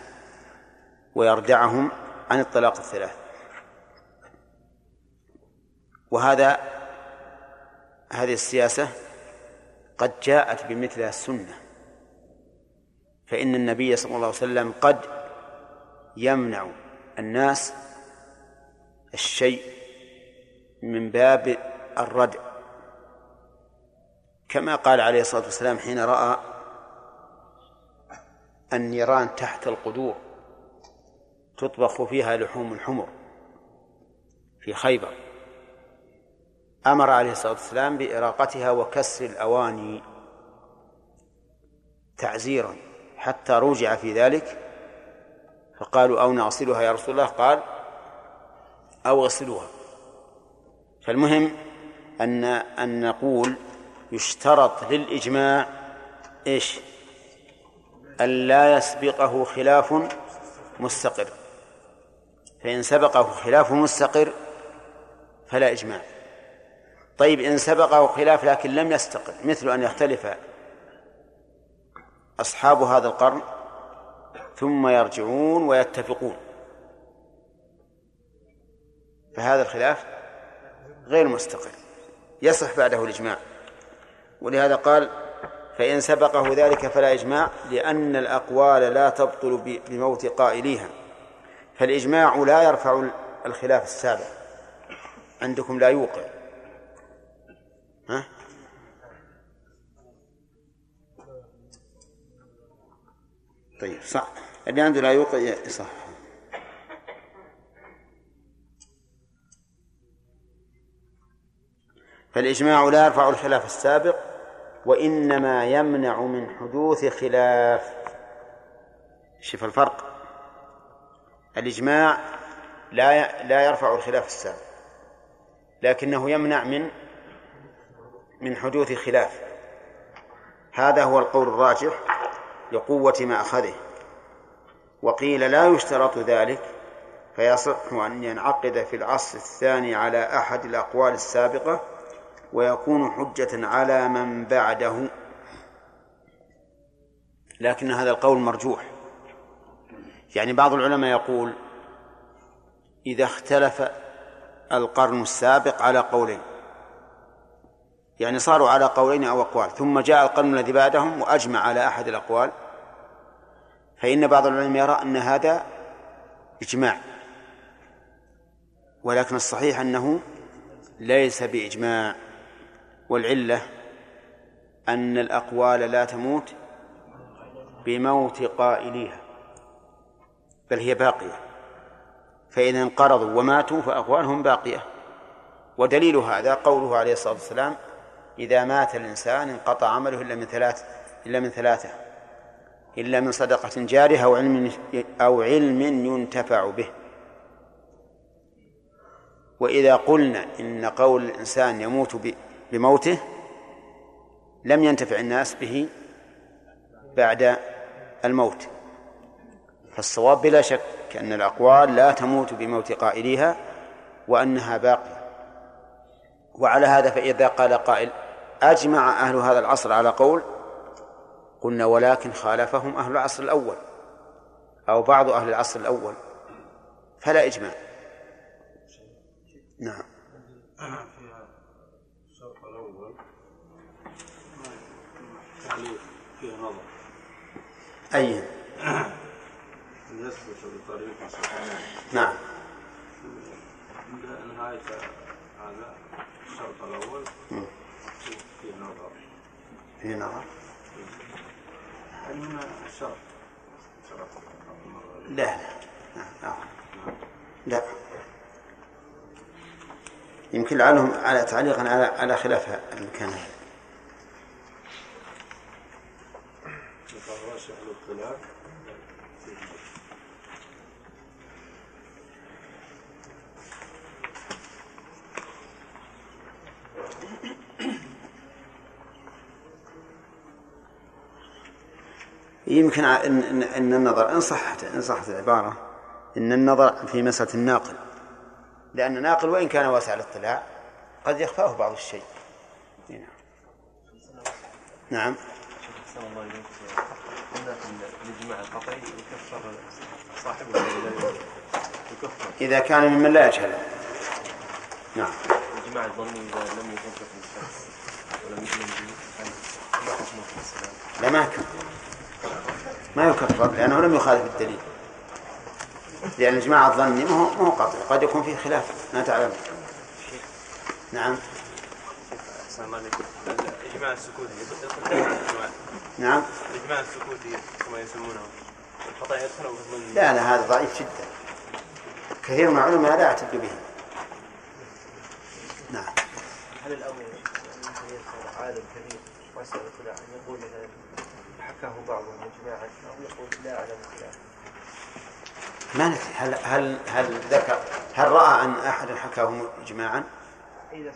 ويردعهم عن الطلاق الثلاث. وهذا هذه السياسة قد جاءت بمثلها السنة. فإن النبي صلى الله عليه وسلم قد يمنع الناس الشيء من باب الردع. كما قال عليه الصلاة والسلام حين رأى النيران تحت القدور تطبخ فيها لحوم الحمر في خيبر. أمر عليه الصلاة والسلام بإراقتها وكسر الأواني تعزيرا. حتى رجع في ذلك فقالوا أو نغسلها يا رسول الله؟ قال أو غسلوها. فالمهم أن أن نقول يشترط للإجماع إيش؟ أن لا يسبقه خلاف مستقر. فإن سبقه خلاف مستقر فلا إجماع. طيب إن سبقه خلاف لكن لم يستقر مثل أن يختلف أصحاب هذا القرن ثم يرجعون ويتفقون. فهذا الخلاف غير مستقر يصح بعده الإجماع. ولهذا قال فإن سبقه ذلك فلا إجماع لأن الأقوال لا تبطل بموت قائليها. فالإجماع لا يرفع الخلاف السابق عندكم لا يوقع. طيب صح. اللي عنده لا يوقع صح. فالإجماع لا يرفع الخلاف السابق وإنما يمنع من حدوث خلاف. شوف الفرق. الإجماع لا لا يرفع الخلاف السابق لكنه يمنع من من حدوث خلاف. هذا هو القول الراجح. لقوة ما أخذه. وقيل لا يشترط ذلك فيصح أن ينعقد في العصر الثاني على أحد الأقوال السابقة ويكون حجة على من بعده. لكن هذا القول مرجوح. يعني بعض العلماء يقول إذا اختلف القرن السابق على قولين. يعني صاروا على قولين أو أقوال ثم جاء القرن الذي بعدهم وأجمع على أحد الأقوال. فإن بعض العلماء يرى أن هذا إجماع ولكن الصحيح أنه ليس بإجماع والعلة أن الأقوال لا تموت بموت قائليها بل هي باقية فإذا انقرضوا وماتوا فأقوالهم باقية ودليل هذا قوله عليه الصلاة والسلام إذا مات الإنسان انقطع عمله إلا من ثلاث إلا من ثلاثة. إلا من صدقة جارية أو علم أو علم ينتفع به. وإذا قلنا إن قول الإنسان يموت بموته لم ينتفع الناس به بعد الموت. فالصواب بلا شك أن الأقوال لا تموت بموت قائليها وأنها باقية. وعلى هذا فإذا قال قائل أجمع أهل هذا العصر على قول قلنا ولكن خالفهم أهل العصر الأول أو بعض أهل العصر الأول. فلا إجماع. نعم. الشرط الأول تعليق فيه نظر أي. يثبت بطريقة صحيحة نعم. عند نهاية هذا الشرط الأول. فيه نظر. في نظر. هنا الشرط شرط. لا لا. لا, لا. يمكن لعلهم على تعليقا على على خلاف المكان. هذا يمكن ان ان, إن النظر إن صحت إن صحت العبارة إن النظر في مسألة الناقل. لأن الناقل وإن كان واسع الاطلاع قد يخفاه بعض الشيء. نعم. نعم. الإجماع القطعي يكفر صاحبه إذا يكفر اذا كان ممن لا يجهل. نعم. الإجماع الظني إذا لم يكفر الشخص ولم يؤمن به؟ لا ما يكفر ما يكفر لأنه لم يخالف الدليل. لأن الاجماع الظني ما هو ما هو قطعي قد يكون فيه خلاف ما تعلم. نعم. الإجماع السكوتي يدخل في الإجماع نعم. الإجماع السكوتي كما يسمونه. الخطأ يدخل أو في الظن لا لا هذا ضعيف جدا. كثير من العلماء لا يعتد به. نعم. هل الأمر عالم كبير واسع الاطلاع أن يقول مثلا حكاه بعضهم إجماعا أو يقول لا أعلم خلافه ما ندري هل هل هل ذكر هل رأى أن احدا حكاه اجماعا؟ إذا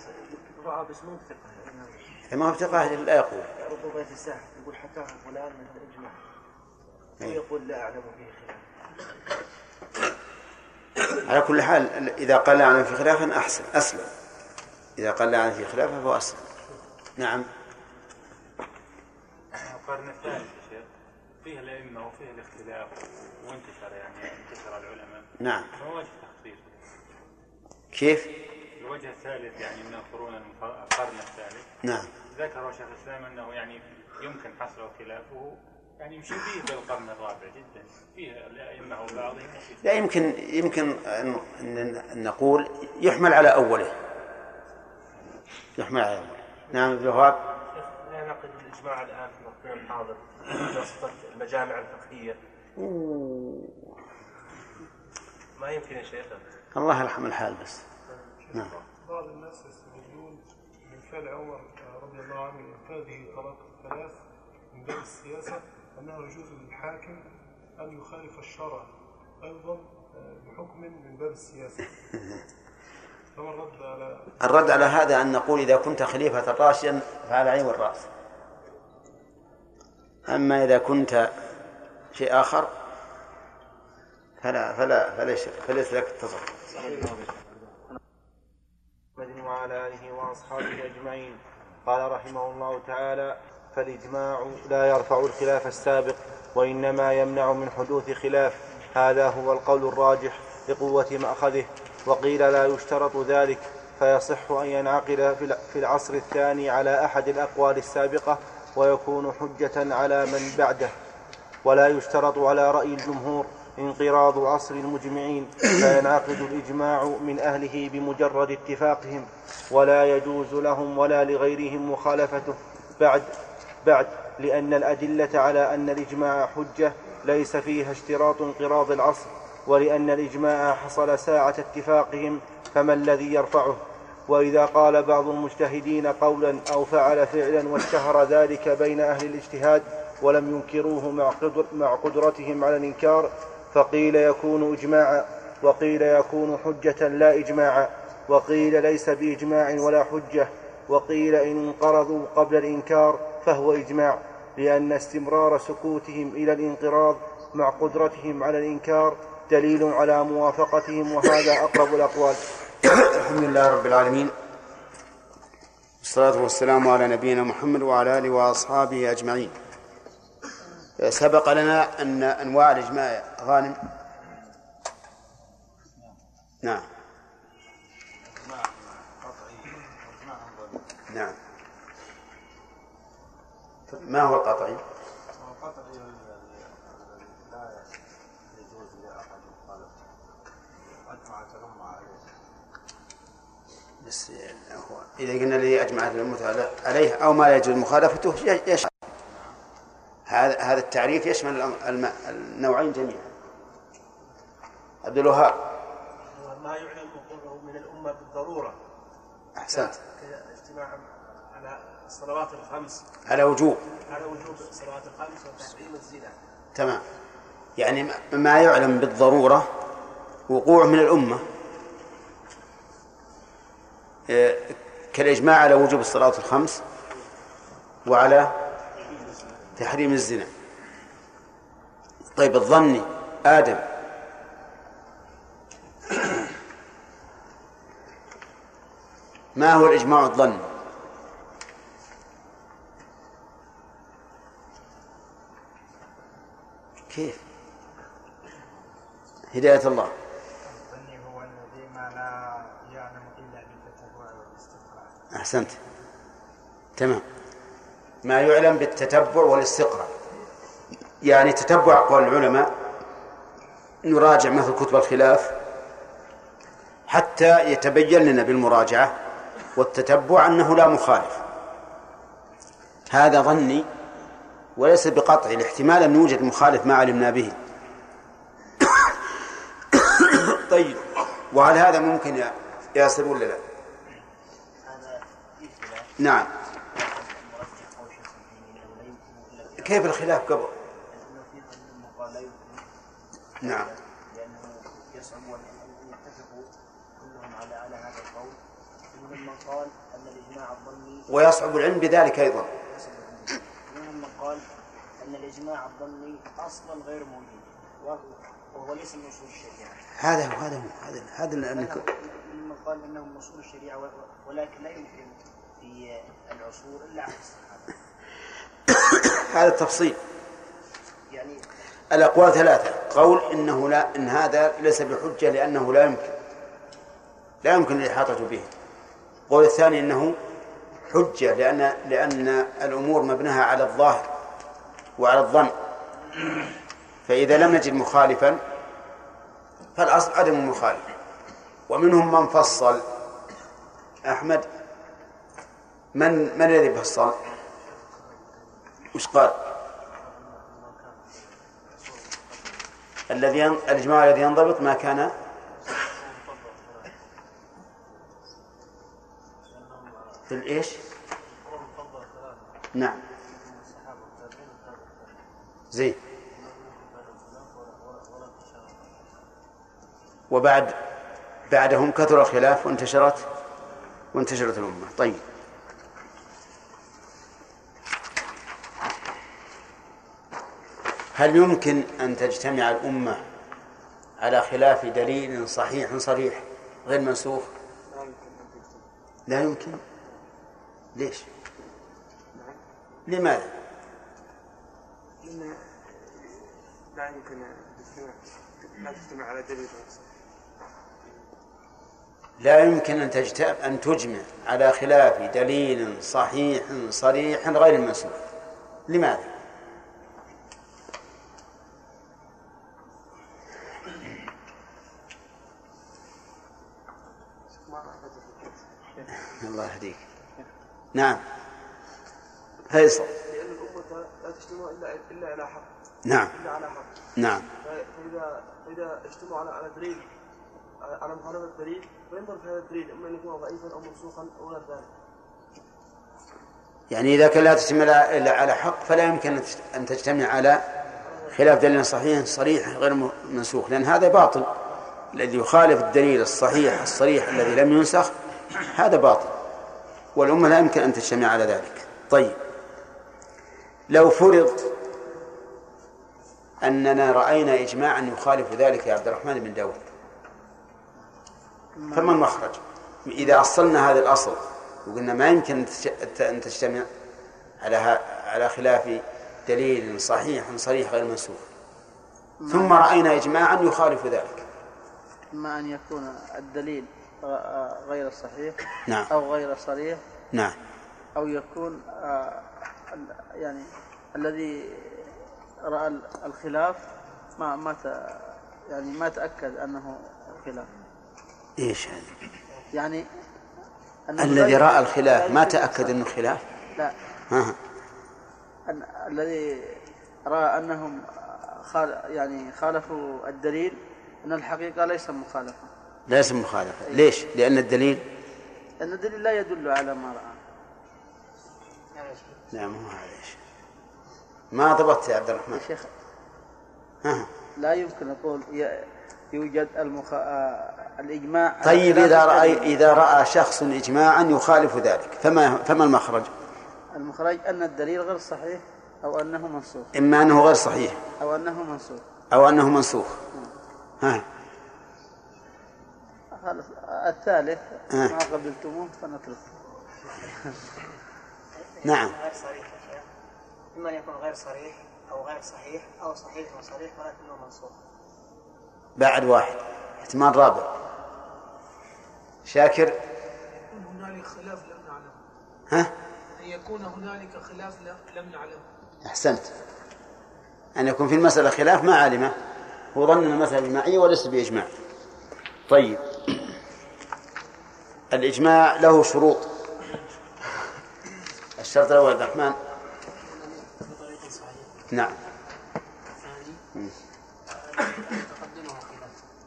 رأى بس مو بثقة. ما هو ثقه لا يقول. ربما يتساهل يقول حكاه فلان من الإجماع. إيه. ويقول لا أعلم فيه خلاف على كل حال إذا قال لا أعلم في خلافا أحسن أسلم. إذا قال لا أعلم في خلافه فهو أسلم. نعم. القرن الثالث يا شيخ فيه الأئمة وفيه الاختلاف وانتشر يعني انتشر العلماء. نعم. ما وجه؟ كيف؟ الوجه الثالث يعني من القرون القرن الثالث. نعم. ذكر شيخ الإسلام أنه يعني يمكن حصر خلافه يعني شبيه بالقرن الرابع جدا. فيه الأئمة وبعضهم لا يمكن يمكن أن نقول يحمل على أوله. يحمل على أوله. نعم ابن لا الإجماع الآن في الوقت الحاضر بواسطة المجامع الفقهية. ما يمكن يا شيخ. الله يرحم الحال بس. نعم. بعض الناس يستدلون من فعل عمر رضي الله عنه انفاذه طلاق الثلاث من باب السياسة أنه يجوز للحاكم أن يخالف الشرع أيضا بحكم من باب السياسة. فما الرد على هذا أن نقول إذا كنت خليفة راشدا فعلى عين والرأس. أما إذا كنت شيء آخر فلا فلا فليس فليس لك التصرف محمد وعلى آله وأصحابه أجمعين. قال رحمه الله تعالى فالإجماع لا يرفع الخلاف السابق وإنما يمنع من حدوث خلاف. هذا هو القول الراجح لقوة مأخذه. وقيل لا يشترط ذلك فيصح أن ينعقد في الع- في العصر الثاني على أحد الأقوال السابقة ويكون حجة على من بعده. ولا يشترط على رأي الجمهور انقراض عصر المجمعين فينعقد الإجماع من أهله بمجرد اتفاقهم ولا يجوز لهم ولا لغيرهم مخالفته. بعد بعد لأن الأدلة على أن الإجماع حجة ليس فيها اشتراط انقراض العصر. ولأن الإجماع حصل ساعة اتفاقهم فما الذي يرفعه؟ وإذا قال بعض المجتهدين قولا أو فعل فعلا واشتهر ذلك بين أهل الاجتهاد ولم ينكروه مع, قدر مع قدرتهم على الإنكار فقيل يكون إجماعا وقيل يكون حجة لا إجماعا وقيل ليس بإجماع ولا حجة وقيل إن انقرضوا قبل الإنكار فهو إجماع لأن استمرار سكوتهم إلى الانقراض مع قدرتهم على الإنكار دليل على موافقتهم وهذا أقرب الأقوال. الحمد لله رب العالمين. والصلاة والسلام على نبينا محمد وعلى آله وأصحابه أجمعين. سبق لنا أن أنواع الإجماع غانم. نعم. نعم. ما هو القطعي لا يجوز لاحد مخالفه اجمعت الامه عليه بس هو إذا قلنا الذي أجمعت الأمة عليه أو ما يجوز مخالفته يشمل هذا هذا التعريف يشمل النوعين جميعا. عبد الوهاب. ما يعلم وقوعه من الأمة بالضرورة. أحسنت. كاجتماع على الصلوات الخمس. على وجوب. على وجوب الصلوات الخمس وتحريم الزنا. تمام. يعني ما- يعلم بالضرورة وقوع من الأمة. كالإجماع على وجوب الصلاة الخمس وعلى تحريم الزنا. طيب الظني آدم. ما هو الإجماع الظني كيف؟ هداية الله الظني هو الذي ما لا يعلم الا بالتتبع والاستقراء أحسنت. تمام. ما يعلم بالتتبع والاستقراء يعني تتبع أقوال العلماء نراجع مثل كتب الخلاف حتى يتبين لنا بالمراجعة والتتبع أنه لا مخالف. هذا ظني وليس بقطعي الاحتمال أن يوجد مخالف ما علمنا به. طيب. وهل هذا ممكن يا ياسر ولا لا؟ نعم. كيف الخلاف قبل؟ نعم. لأنه يصعب أن يتفقوا كلهم على على هذا القول من قال ان الاجماع الظني ويصعب العلم بذلك أيضا. ومن من قال ان الاجماع الظني أصلا غير موجود وهو- وهو ليس من اصول الشريعه هذا هو هذا هو هذا هذا من قال إنه من أصول الشريعة و- ولكن لا يمكن في العصور الا عهد الصحابه هذا التفصيل. يعني الأقوال ثلاثة. قول إنه لا إن هذا ليس بحجة لأنه لا يمكن. لا يمكن الإحاطة به. القول الثاني إنه حجة لأن لأن الأمور مبناها على الظاهر وعلى الظن. فإذا لم نجد مخالفا فالأصل عدم المخالف ومنهم من فصل. أحمد من من الذي فصل؟ وش قال؟ الذي الإجماع الذي ينضبط ما كان في الإيش؟ نعم زين وبعد بعدهم كثر الخلاف وانتشرت وانتشرت الأمة طيب هل يمكن أن تجتمع الأمة على خلاف دليل صحيح صريح غير منسوخ؟ لا يمكن. ليش؟ لماذا؟ لا يمكن لا تجتمع على دليل. لا يمكن أن تجتمع أن تجمع على خلاف دليل صحيح صريح غير منسوخ. لماذا؟ الله يهديك. نعم. فيصل. لأن الأمة لا تجتمع إلا إلا على حق. نعم. إلا على حق. نعم. فإذا فإذا اجتمعوا على على دليل على مخالفة الدليل فينظر في هذا الدليل إما أن يكون ضعيفا أو منسوخا أو غير ذلك. يعني إذا كان لا تجتمع إلا على حق فلا يمكن أن تجت- أن تجتمع على خلاف دليل صحيح صريح غير منسوخ. لأن هذا باطل. الذي يخالف الدليل الصحيح الصريح الذي لم ينسخ هذا باطل. والأمة لا يمكن أن تجتمع على ذلك. طيب. لو فرض أننا رأينا إجماعا يخالف ذلك يا عبد الرحمن بن داود فما المخرج؟ إذا أصلنا هذا الأصل وقلنا ما يمكن أن تج- أن تجتمع على على خلاف دليل صحيح صريح غير منسوخ. ثم رأينا إجماعا يخالف ذلك. إما أن يكون الدليل غير صحيح نعم. أو غير صريح نعم. أو يكون آه، يعني الذي رأى ال- الخلاف ما ما يعني ما تأكد أنه خلاف. إيش هذا؟ يعني الذي رأى الخلاف لا ما تأكد أنه خلاف؟ لا. ها. أن الذي رأى أنهم خال يعني خالفوا الدليل أن الحقيقة ليس مخالفة. ليس مخالفة. ليش؟ لأن الدليل أن الدليل لا يدل على ما رأى. نعم هو هذا إيش؟ ما ضبطت يا عبد الرحمن. يا شيخ ها. لا يمكن أقول يوجد المخ... آه، الإجماع طيب إذا رأى. إذا رأى شخص إجماعا يخالف ذلك فما فما المخرج؟ المخرج أن الدليل غير صحيح أو أنه منسوخ. إما أنه غير صحيح. أو أنه منسوخ. أو أنه منسوخ. ها. خلاص الثالث آه. ما قبلتموه فنترك نعم. غير صريح يا شيخ. إما أن يكون غير صريح أو غير صحيح أو صحيح وصريح ولكنه منسوخ بعد واحد. احتمال رابع. شاكر؟ هنالك خلاف لم نعلم ها؟ أن يكون هنالك خلاف لم نعلم أحسنت. أن يكون في المسألة خلاف ما علمه هو ظن أن المسألة إجماعية وليس بإجماع. طيب. الإجماع له شروط. الشرط الأول عبد الرحمن. نعم.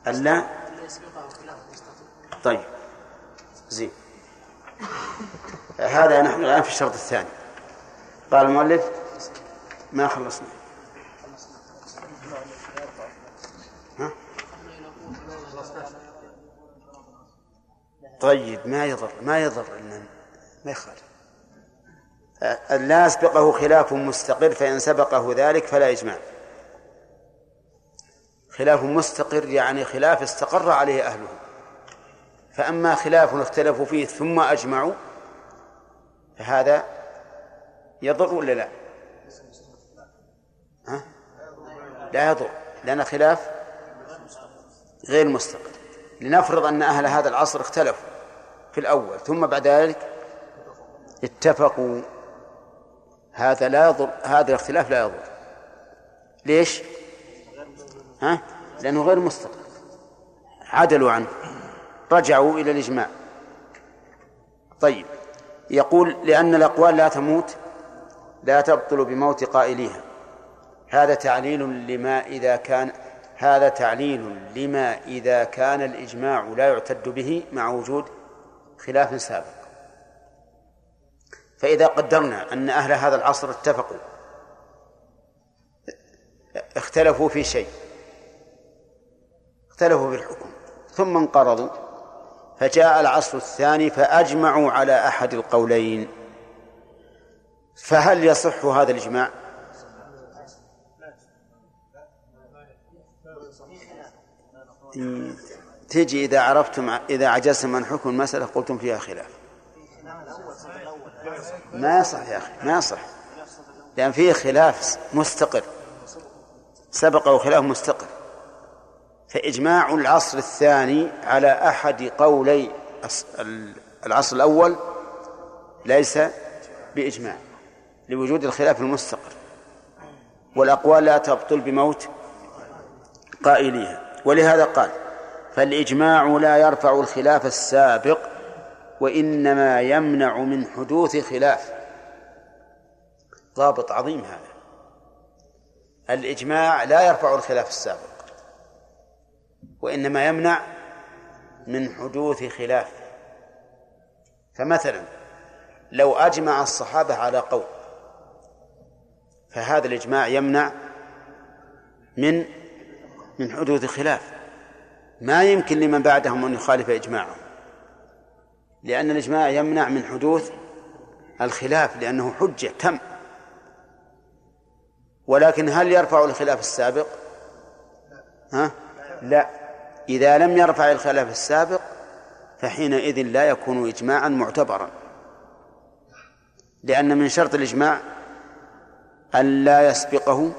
ألا طيب. زين. هذا نحن الآن في الشرط الثاني. قال المؤلف ما خلصنا ها؟ إلى قوة الله طيب ما يضر ما يضر إن ما يخالف. لا يسبقه خلاف مستقر فإن سبقه ذلك فلا إجماع. خلاف مستقر يعني خلاف استقر عليه أهله. فأما خلاف اختلفوا فيه ثم أجمعوا فهذا يضر ولا لا؟ ها؟ لا يضر لأن خلاف غير مستقر. لنفرض أن أهل هذا العصر اختلفوا. في الأول ثم بعد ذلك اتفقوا. هذا لا يضر هذا الاختلاف لا يضر. ليش؟ ها؟ لأنه غير مستقر. عدلوا عنه. رجعوا إلى الإجماع. طيب يقول لأن الأقوال لا تموت لا تبطل بموت قائليها. هذا تعليل لما إذا كان هذا تعليل لما إذا كان الإجماع لا يعتد به مع وجود خلاف سابق. فإذا قدرنا أن أهل هذا العصر اتفقوا اختلفوا في شيء اختلفوا في الحكم ثم انقرضوا فجاء العصر الثاني فأجمعوا على أحد القولين. فهل يصح هذا الإجماع؟ تجي إذا عرفتم إذا عجزتم عن حكم المسألة قلتم فيها خلاف. ما يصح يا أخي ما يصح. لأن فيه خلاف مستقر سبقه خلاف مستقر فإجماع العصر الثاني على أحد قولي العصر الأول ليس بإجماع لوجود الخلاف المستقر والأقوال لا تبطل بموت قائليها. ولهذا قال فالإجماع لا يرفع الخلاف السابق وإنما يمنع من حدوث خلاف. ضابط عظيم هذا. الإجماع لا يرفع الخلاف السابق وإنما يمنع من حدوث خلاف. فمثلا لو أجمع الصحابة على قول فهذا الإجماع يمنع من من حدوث خلاف. ما يمكن لمن بعدهم أن يخالف إجماعهم لأن الإجماع يمنع من حدوث الخلاف لأنه حجة تم ولكن هل يرفع الخلاف السابق؟ ها؟ لا إذا لم يرفع الخلاف السابق فحينئذ لا يكون إجماعا معتبرا لأن من شرط الإجماع أن لا يسبقه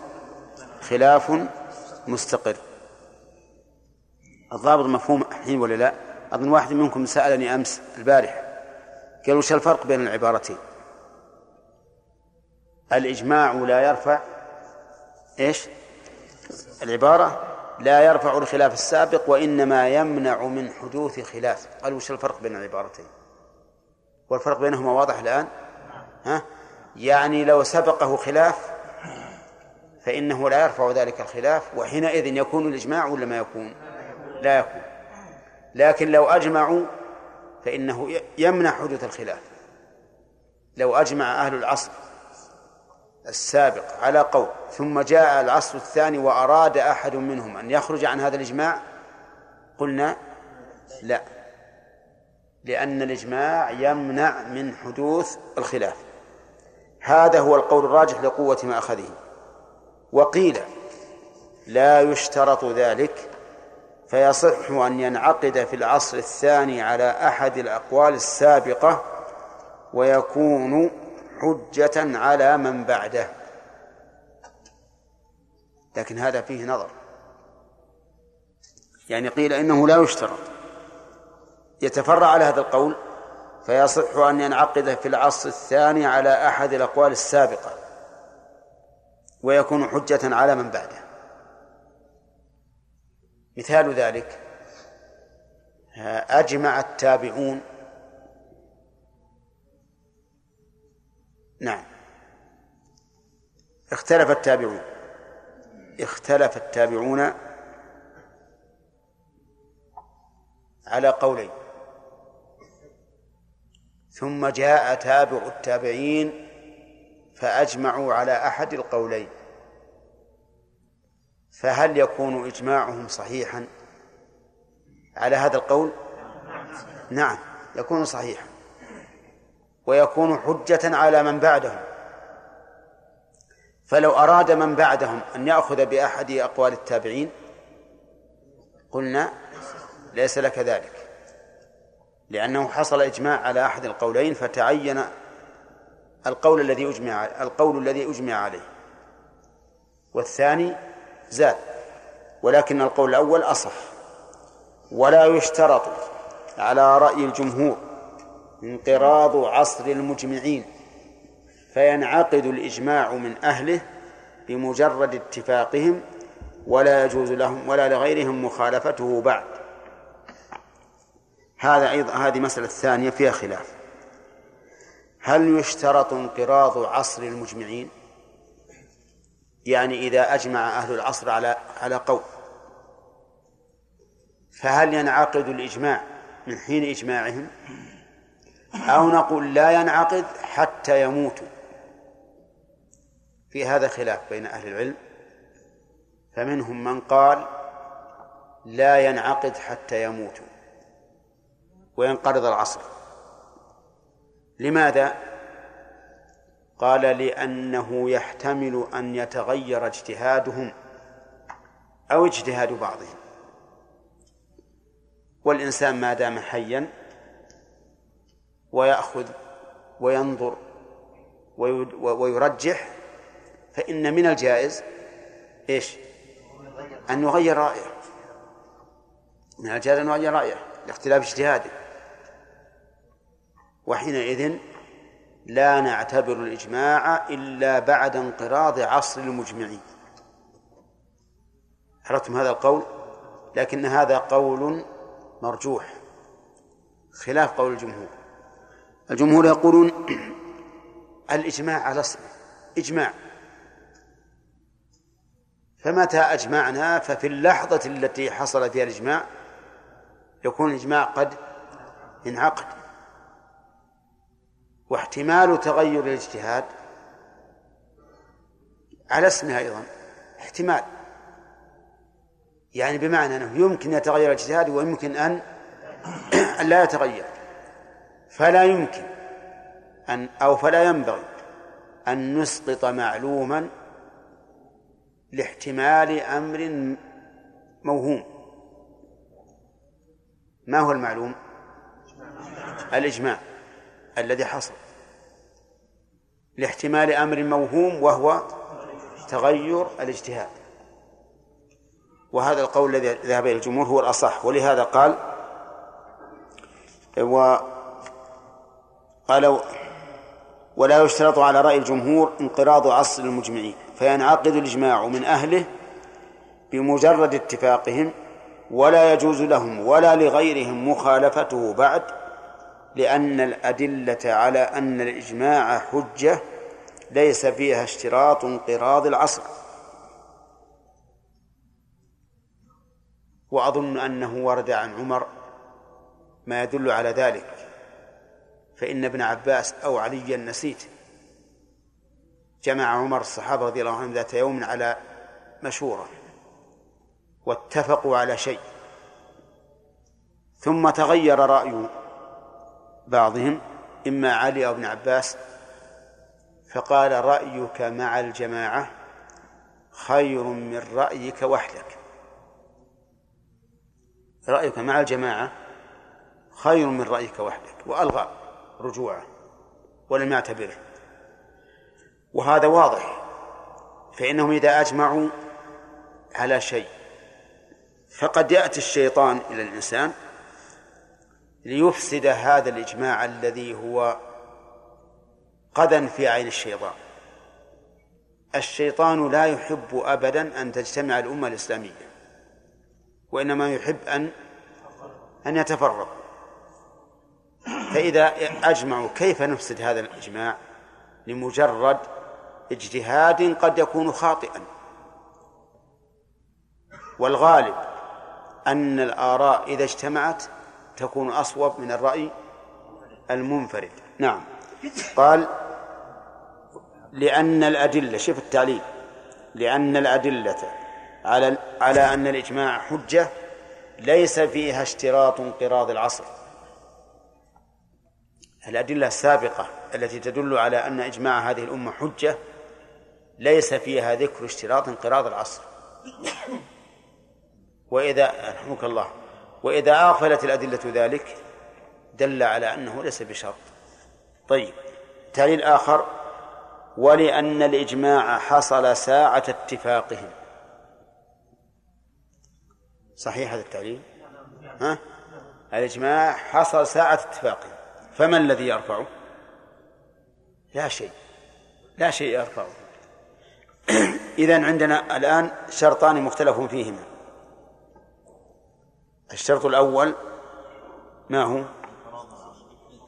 خلاف مستقر الضابط مفهوم الحين ولا لا؟ أظن واحد منكم سألني أمس البارح قال وش الفرق بين العبارتين؟ الإجماع لا يرفع إيش؟ العبارة لا يرفع الخلاف السابق وإنما يمنع من حدوث خلاف قال وش الفرق بين العبارتين؟ والفرق بينهما واضح الآن؟ ها؟ يعني لو سبقه خلاف فإنه لا يرفع ذلك الخلاف وحينئذ يكون الإجماع ولا ما يكون؟ لا يكون لكن لو أجمعوا فإنه يمنع حدوث الخلاف. لو أجمع أهل العصر السابق على قول ثم جاء العصر الثاني وأراد أحد منهم أن يخرج عن هذا الإجماع قلنا لا. لأن الإجماع يمنع من حدوث الخلاف. هذا هو القول الراجح لقوة ما أخذه. وقيل لا يشترط ذلك فيصح أن ينعقد في العصر الثاني على أحد الأقوال السابقة ويكون حجة على من بعده. لكن هذا فيه نظر. يعني قيل إنه لا يشترط. يتفرع على هذا القول فيصح أن ينعقد في العصر الثاني على أحد الأقوال السابقة ويكون حجة على من بعده. مثال ذلك أجمع التابعون. نعم. اختلف التابعون. اختلف التابعون على قولين. ثم جاء تابع التابعين فأجمعوا على أحد القولين. فهل يكون إجماعهم صحيحا على هذا القول؟ نعم يكون صحيحا. ويكون حجة على من بعدهم. فلو أراد من بعدهم أن يأخذ بأحد أقوال التابعين قلنا ليس لك ذلك. لأنه حصل إجماع على أحد القولين فتعين القول الذي أجمع القول الذي أجمع عليه. والثاني زاد. ولكن القول الأول أصح. ولا يشترط على رأي الجمهور انقراض عصر المجمعين فينعقد الإجماع من أهله بمجرد اتفاقهم ولا يجوز لهم ولا لغيرهم مخالفته بعد. هذا أيضا هذه مسألة ثانية فيها خلاف. هل يشترط انقراض عصر المجمعين؟ يعني إذا أجمع أهل العصر على على قول. فهل ينعقد الإجماع من حين إجماعهم؟ أو نقول لا ينعقد حتى يموتوا. في هذا خلاف بين أهل العلم. فمنهم من قال لا ينعقد حتى يموتوا. وينقرض العصر. لماذا؟ قال لأنه يحتمل أن يتغير اجتهادهم أو اجتهاد بعضهم. والإنسان ما دام حيا ويأخذ وينظر ويرجح فإن من الجائز إيش؟ أن يغير رأيه. من الجائز أن يغير رأيه لاختلاف اجتهاده. وحينئذ لا نعتبر الإجماع إلا بعد انقراض عصر المجمعين. عرفتم هذا القول؟ لكن هذا قول مرجوح. خلاف قول الجمهور. الجمهور يقولون الإجماع على اسمه إجماع. فمتى أجمعنا؟ ففي اللحظة التي حصل فيها الإجماع يكون الإجماع قد انعقد. واحتمال تغير الاجتهاد على اسمها أيضا. احتمال. يعني بمعنى أنه يمكن يتغير الاجتهاد ويمكن أن أن لا يتغير. فلا يمكن أن أو فلا ينبغي أن نسقط معلوما لاحتمال أمر موهوم. ما هو المعلوم؟ الإجماع الذي حصل. لاحتمال أمر موهوم وهو تغير الاجتهاد. وهذا القول الذي ذهب إلى الجمهور هو الأصح ولهذا قال و قال ولا يشترط على رأي الجمهور انقراض عصر المجمعين فينعقد الإجماع من أهله بمجرد اتفاقهم ولا يجوز لهم ولا لغيرهم مخالفته بعد لأن الأدلة على أن الإجماع حجة ليس فيها اشتراط انقراض العصر. وأظن أنه ورد عن عمر ما يدل على ذلك فإن ابن عباس أو عليا نسيت. جمع عمر الصحابة رضي الله عنهم ذات يوم على مشورة واتفقوا على شيء ثم تغير رأي بعضهم إما علي أو ابن عباس فقال رأيك مع الجماعة خير من رأيك وحدك. رأيك مع الجماعة خير من رأيك وحدك وألغى رجوعه ولم يعتبره. وهذا واضح فإنهم إذا أجمعوا على شيء فقد يأتي الشيطان إلى الإنسان ليفسد هذا الإجماع الذي هو قدا في عين الشيطان. الشيطان لا يحب أبدا أن تجتمع الأمة الإسلامية وإنما يحب أن أن يتفرق فإذا أجمعوا كيف نفسد هذا الإجماع؟ لمجرد اجتهاد قد يكون خاطئا. والغالب أن الآراء إذا اجتمعت تكون أصوب من الرأي المنفرد. نعم. قال لأن الأدلة شوف التعليل. لأن الأدلة على على أن الإجماع حجة ليس فيها اشتراط انقراض العصر. الأدلة السابقة التي تدل على أن إجماع هذه الأمة حجة ليس فيها ذكر اشتراط انقراض العصر. وإذا رحمك الله وإذا أغفلت الأدلة ذلك دل على أنه ليس بشرط. طيب تعليل آخر ولأن الإجماع حصل ساعة اتفاقهم. صحيح هذا التعليل؟ ها؟ الإجماع حصل ساعة اتفاقهم. فما الذي يرفعه لا شيء. لا شيء يرفعه إذن عندنا الآن شرطان مختلف فيهما. الشرط الأول ما هو؟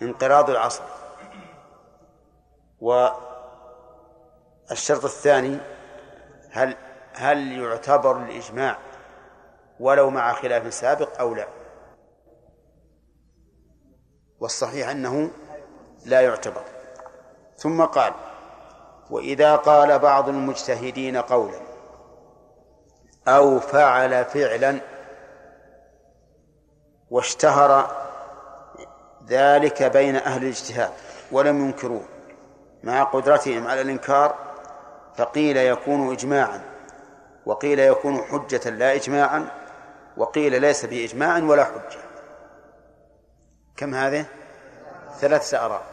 انقراض العصر. والشرط الثاني هل هل يعتبر الإجماع ولو مع خلاف سابق أو لا؟ والصحيح أنه لا يعتبر. ثم قال وإذا قال بعض المجتهدين قولا أو فعل فعلا واشتهر ذلك بين أهل الاجتهاد ولم ينكروه مع قدرتهم على الإنكار فقيل يكون إجماعا وقيل يكون حجة لا إجماعا وقيل ليس بإجماع ولا حجة. كم هذه؟ ثلاثة آراء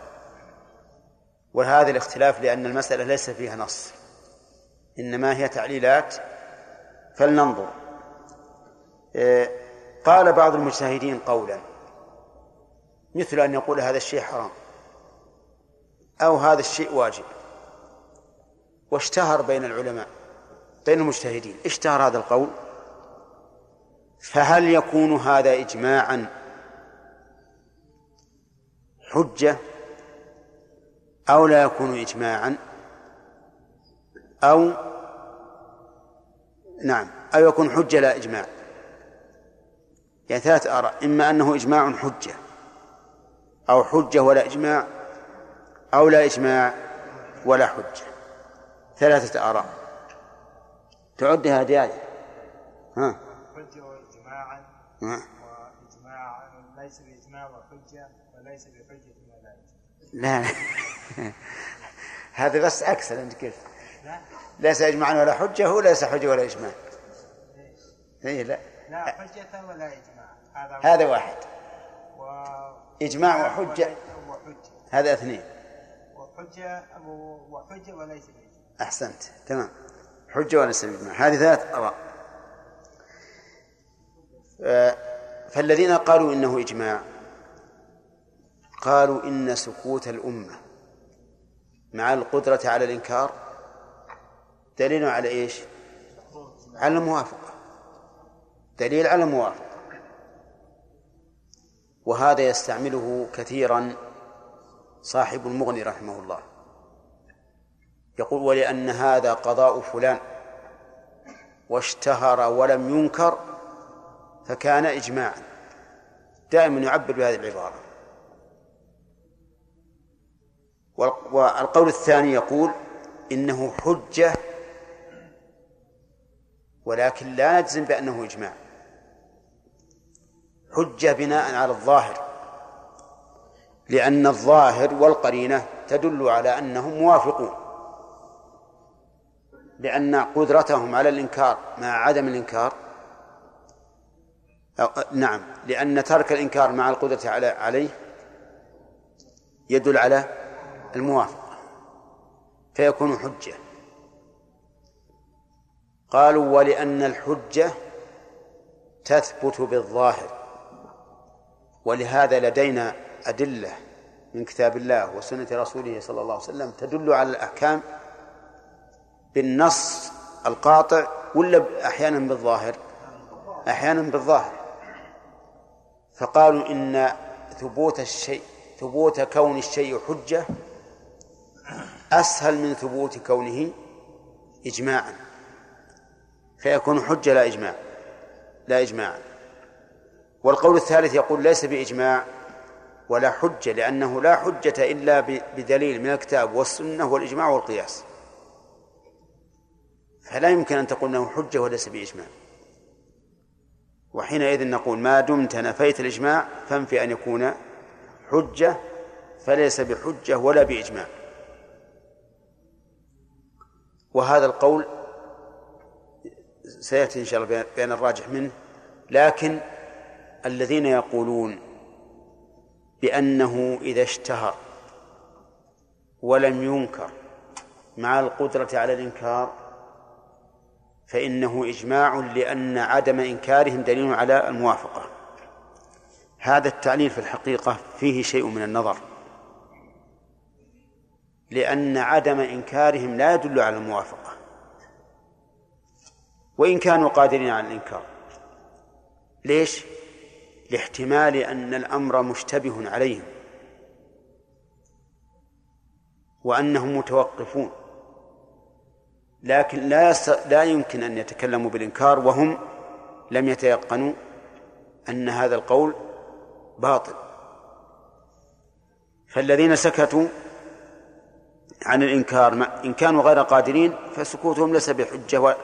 وهذا الاختلاف لأن المسألة ليس فيها نص. إنما هي تعليلات. فلننظر. إيه، قال بعض المجتهدين قولا مثل أن يقول هذا الشيء حرام أو هذا الشيء واجب. واشتهر بين العلماء بين المجتهدين اشتهر هذا القول. فهل يكون هذا إجماعا حجة أو لا يكون إجماعا؟ أو نعم أو يكون حجة لا إجماع؟ يعني ثلاث آراء إما أنه إجماع حجة أو حجة ولا إجماع أو لا إجماع ولا حجة. ثلاثة آراء. تعدها هذه آية. ها؟ حجة وإجماعا وإجماع ليس بإجماع وحجة وليس بحجة ولا لا. هذا بس عكس أنت كيف؟ ليس إجماعا ولا حجة هو ليس حجة ولا إجماع. إيه لا. لا حجة ولا إجماع. هذا واحد. و... إجماع وحجة. وحجة هذا اثنين. وحجة وحجة وليس بإجماع أحسنت. تمام. حجة وليس بإجماع هذه ثلاث آراء. فالذين قالوا إنه إجماع قالوا إن سكوت الأمة مع القدرة على الإنكار دليل على إيش؟ على الموافقة. دليل على الموافقة. وهذا يستعمله كثيرا صاحب المغني رحمه الله. يقول ولأن هذا قضاء فلان واشتهر ولم ينكر فكان إجماعا. دائما يعبر بهذه العبارة. والقول الثاني يقول إنه حجة ولكن لا نجزم بأنه إجماع. حجة بناء على الظاهر. لأن الظاهر والقرينة تدل على أنهم موافقون. لأن قدرتهم على الإنكار مع عدم الإنكار أو نعم لأن ترك الإنكار مع القدرة على عليه يدل على الموافقة فيكون حجة. قالوا ولأن الحجة تثبت بالظاهر. ولهذا لدينا أدلة من كتاب الله وسنة رسوله صلى الله عليه وسلم تدل على الأحكام بالنص القاطع ولا أحيانا بالظاهر؟ أحيانا بالظاهر. فقالوا إن ثبوت الشيء ثبوت كون الشيء حجة أسهل من ثبوت كونه إجماعا. فيكون حجة لا إجماع لا إجماعا. والقول الثالث يقول ليس بإجماع ولا حجة لأنه لا حجة إلا بدليل من الكتاب والسنة والإجماع والقياس. فلا يمكن أن تقول أنه حجة وليس بإجماع. وحينئذ نقول ما دمت نفيت الإجماع فانفي أن يكون حجة فليس بحجة ولا بإجماع. وهذا القول سيأتي إن شاء الله بين الراجح منه لكن الذين يقولون بأنه إذا اشتهر ولم ينكر مع القدرة على الإنكار فإنه إجماع لأن عدم إنكارهم دليل على الموافقة. هذا التعليل في الحقيقة فيه شيء من النظر. لأن عدم إنكارهم لا يدل على الموافقة. وإن كانوا قادرين على الإنكار ليش؟ لاحتمال أن الأمر مشتبه عليهم وأنهم متوقفون. لكن لا لا يمكن أن يتكلموا بالإنكار وهم لم يتيقنوا أن هذا القول باطل. فالذين سكتوا عن الإنكار إن كانوا غير قادرين فسكوتهم ليس بحجة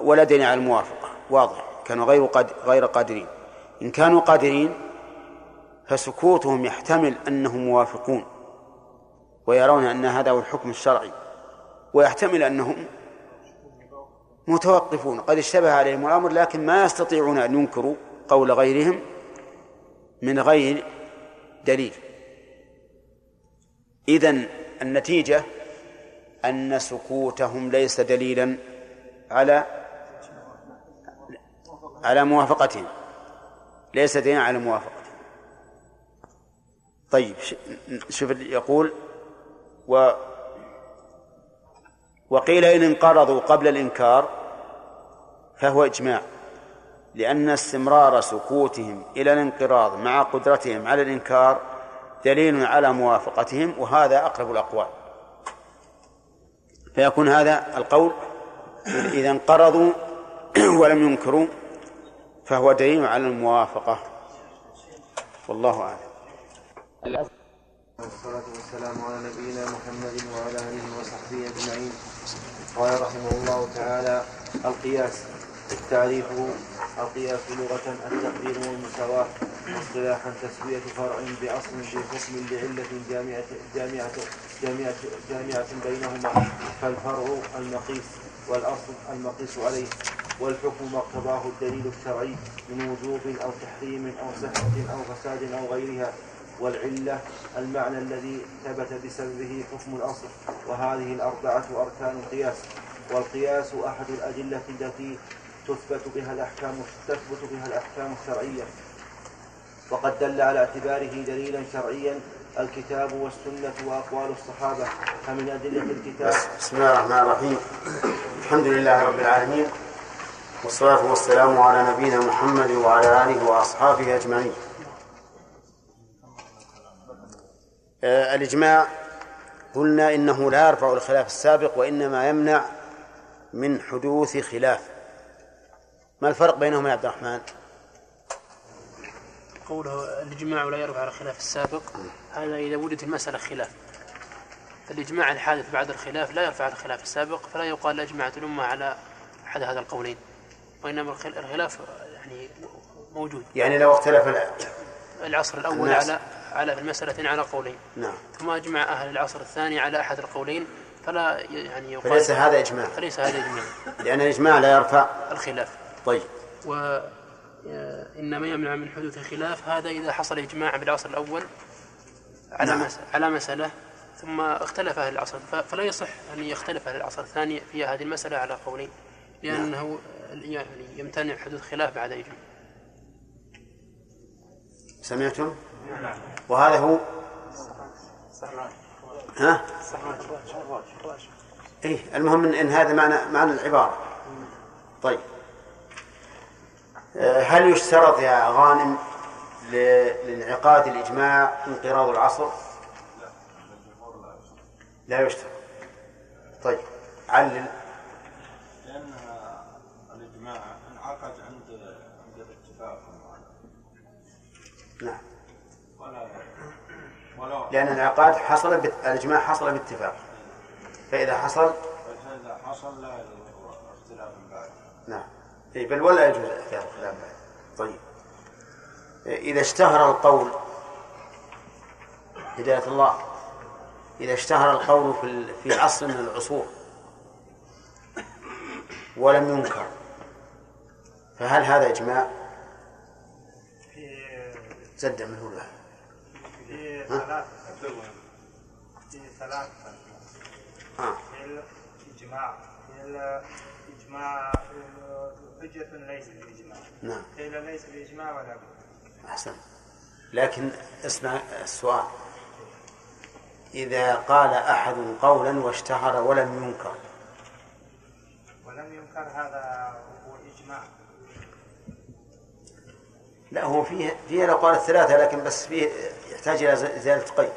ولا دين على الموافقة. واضح كانوا غير غير قادرين. إن كانوا قادرين فسكوتهم يحتمل أنهم موافقون ويرون أن هذا هو الحكم الشرعي ويحتمل أنهم متوقفون. قد اشتبه عليهم الأمر لكن ما يستطيعون أن ينكروا قول غيرهم من غير دليل. إذن النتيجة أن سكوتهم ليس دليلا على على موافقتهم. ليس دليلا على موافقتهم طيب شوف يقول و وقيل إن انقرضوا قبل الإنكار فهو إجماع لأن استمرار سكوتهم إلى الانقراض مع قدرتهم على الإنكار دليل على موافقتهم وهذا أقرب الأقوال. فيكون هذا القول إذا انقرضوا ولم ينكروا فهو دليل على الموافقة. والله أعلم. والصلاة والسلام على نبينا محمد وعلى آله وصحبه أجمعين. قال رحمه الله تعالى القياس تعريفه القياس لغة التقدير والمساواة واصطلاحا تسوية فرع بأصل في حكم لعلة جامعة جامعة جامعة جامعة بينهما فالفرع المقيس. والأصل المقيس عليه والحكم ما اقتضاه الدليل الشرعي من وجوب أو تحريم أو صحة أو فساد أو غيرها والعلة المعنى الذي ثبت بسببه حكم الأصل وهذه الأربعة أركان القياس والقياس أحد الأدلة التي تثبت بها الأحكام تثبت بها الأحكام الشرعية. وقد دل على اعتباره دليلا شرعيا الكتاب والسنة وأقوال الصحابة فمن أدلة الكتاب. بسم الله الرحمن الرحيم. الحمد لله رب العالمين والصلاة والسلام على نبينا محمد وعلى آله وأصحابه أجمعين. آه الإجماع قلنا إنه لا يرفع الخلاف السابق وإنما يمنع من حدوث خلاف. ما الفرق بينهما يا عبد الرحمن؟ قوله الإجماع لا يرفع الخلاف السابق. هذا إذا وجد المسألة خلاف. الإجماع الحادث بعد الخلاف لا يرفع الخلاف السابق فلا يقال أجمعت الأمة على أحد هذا القولين. وإنما الخلاف يعني موجود. يعني لو اختلف العصر الأول الناس. على على المسألة على قولين. نعم. ثم أجمع أهل العصر الثاني على أحد القولين فلا يعني يقال فليس هذا إجماع. فليس هذا إجماع. لأن الإجماع لا يرفع الخلاف. طيب. و إنما يمنع من حدوث الخلاف. هذا إذا حصل إجماع بالعصر الأول. على نعم. على مسألة ثم اختلف أهل العصر فلا يصح أن يختلف أهل العصر الثاني في هذه المسألة على قولين لأنه يعني يمتنع حدوث خلاف بعد إجماع سمعتم؟ وهذا هو ها؟ إيه المهم إن هذا معنى معنى العبارة طيب آه، هل يشترط يا غانم لانعقاد الإجماع انقراض العصر؟ لا يشترط. طيب علل. لأن الإجماع انعقد عند عند الاتفاق. نعم. ولا ولا لأن الانعقاد حصل الإجماع حصل باتفاق. فإذا حصل فإذا حصل لا اختلاف بعد. نعم. إيه بل ولا يجوز احتياط الخلاف طيب. إذا اشتهر القول هداية الله إذا اشتهر القول في في عصر من العصور ولم ينكر فهل هذا إجماع؟ زد من هو في ثلاث في ثلاث آه. في الإجماع الإجماع حجة ليس بإجماع. نعم. قيل ليس بإجماع ولا بد. أحسن. لكن اسمع السؤال. إذا قال أحد قولا واشتهر ولم ينكر. ولم ينكر هذا هو إجماع. لا هو فيه فيه الأقوال الثلاثة لكن بس فيه يحتاج إلى زيادة قيد.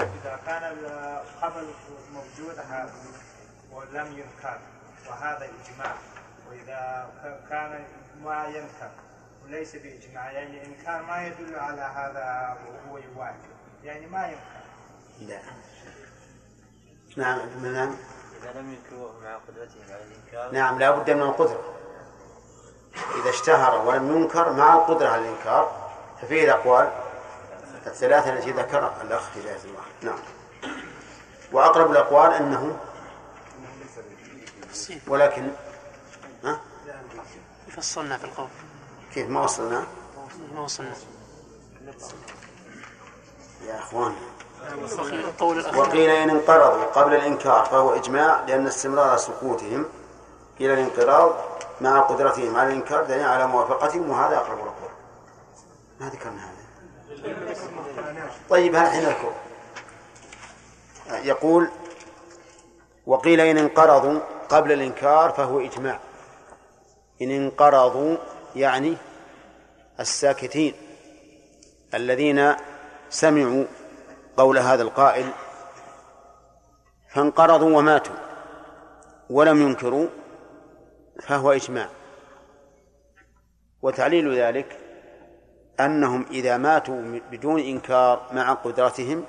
إذا كان الخبر موجود هذا ولم ينكر وهذا إجماع. وإذا كان ما ينكر. وليس بإجماع يعني الإنكار ما يدل على هذا وهو يوافق يعني ما ينكر لا. نعم نعم. إذا لم ينكروه مع قدرتهم على الإنكار. نعم لا بد من القدرة. إذا اشتهر ولم ينكر مع القدرة على الإنكار ففيه الأقوال الثلاثة التي ذكرها. الأخ هداية الله نعم. وأقرب الأقوال أنه ولكن ها؟ فصلنا في القول. كيف ما وصلنا؟ ما وصلنا. يا الأخير. وقيل إن انقرضوا قبل الإنكار فهو إجماع لأن استمرار سكوتهم إلى الانقراض مع قدرتهم على الإنكار دليل على موافقتهم وهذا أقرب الأقوال ما ذكرنا هذا. طيب هل حين نذكر يقول وقيل إن انقرضوا قبل الإنكار فهو إجماع. إن انقرضوا يعني الساكتين الذين سمعوا قول هذا القائل فانقرضوا وماتوا ولم ينكروا فهو إجماع. وتعليل ذلك أنهم إذا ماتوا بدون إنكار مع قدرتهم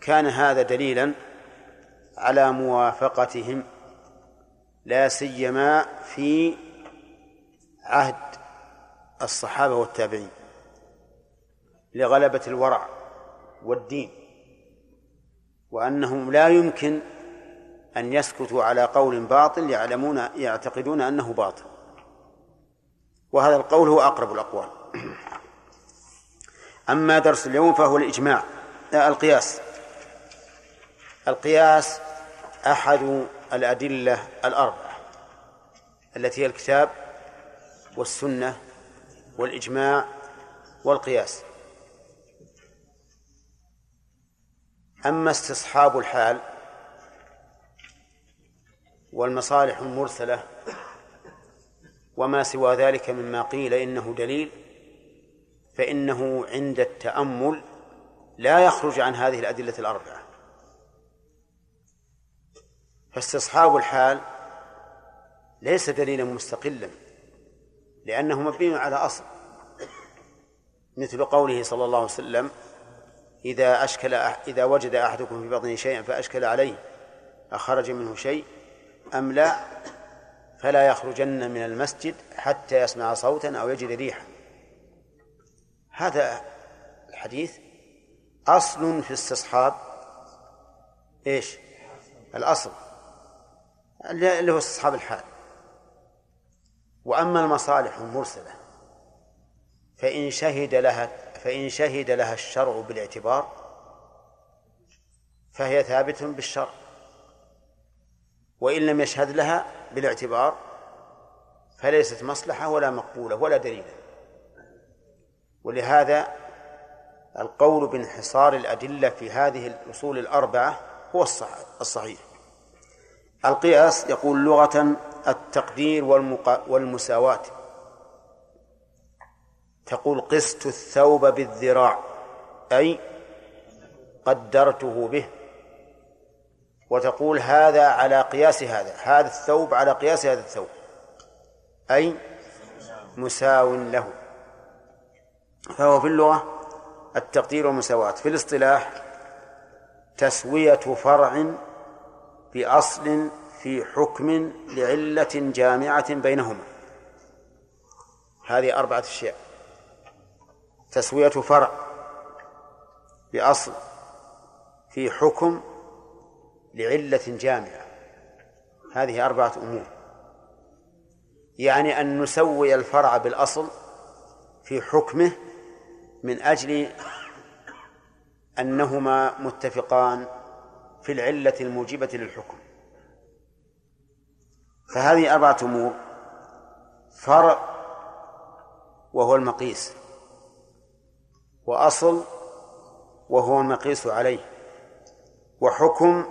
كان هذا دليلا على موافقتهم لا سيما في عهد الصحابة والتابعين لغلبة الورع والدين وأنهم لا يمكن أن يسكتوا على قول باطل يعلمون يعتقدون أنه باطل. وهذا القول هو أقرب الأقوال. أما درس اليوم فهو الإجماع لا القياس. القياس أحد الأدلة الأربعة التي هي الكتاب والسنة والإجماع والقياس. أما استصحاب الحال والمصالح المرسلة وما سوى ذلك مما قيل إنه دليل فإنه عند التأمل لا يخرج عن هذه الأدلة الأربعة. فاستصحاب الحال ليس دليلا مستقلا. لأنه مبني على أصل. مثل قوله صلى الله عليه وسلم إذا أشكل إذا وجد أحدكم في بطنه شيئا فأشكل عليه أخرج منه شيء أم لا فلا يخرجن من المسجد حتى يسمع صوتا أو يجد ريحا. هذا الحديث أصل في استصحاب إيش؟ الأصل. اللي هو استصحاب الحال. وأما المصالح المرسلة فإن شهد لها فإن شهد لها الشرع بالاعتبار فهي ثابتة بالشرع. وإن لم يشهد لها بالاعتبار فليست مصلحة ولا مقبولة ولا دليلا ولهذا القول بانحصار الأدلة في هذه الأصول الأربعة هو الصحيح. القياس يقول لغة التقدير والمقا... والمساواة. تقول قست الثوب بالذراع أي قدرته به. وتقول هذا على قياس هذا هذا الثوب على قياس هذا الثوب أي مساو له. فهو في اللغة التقدير والمساواة. في الاصطلاح تسوية فرع بأصل في حكم لعلة جامعة بينهما. هذه أربعة أشياء. تسوية فرع بأصل في حكم لعلة جامعة. هذه أربعة أمور. يعني أن نسوي الفرع بالأصل في حكمه من أجل أنهما متفقان في العلة الموجبة للحكم. فهذه أربعة أمور فرع وهو المقيس. وأصل وهو المقيس عليه. وحكم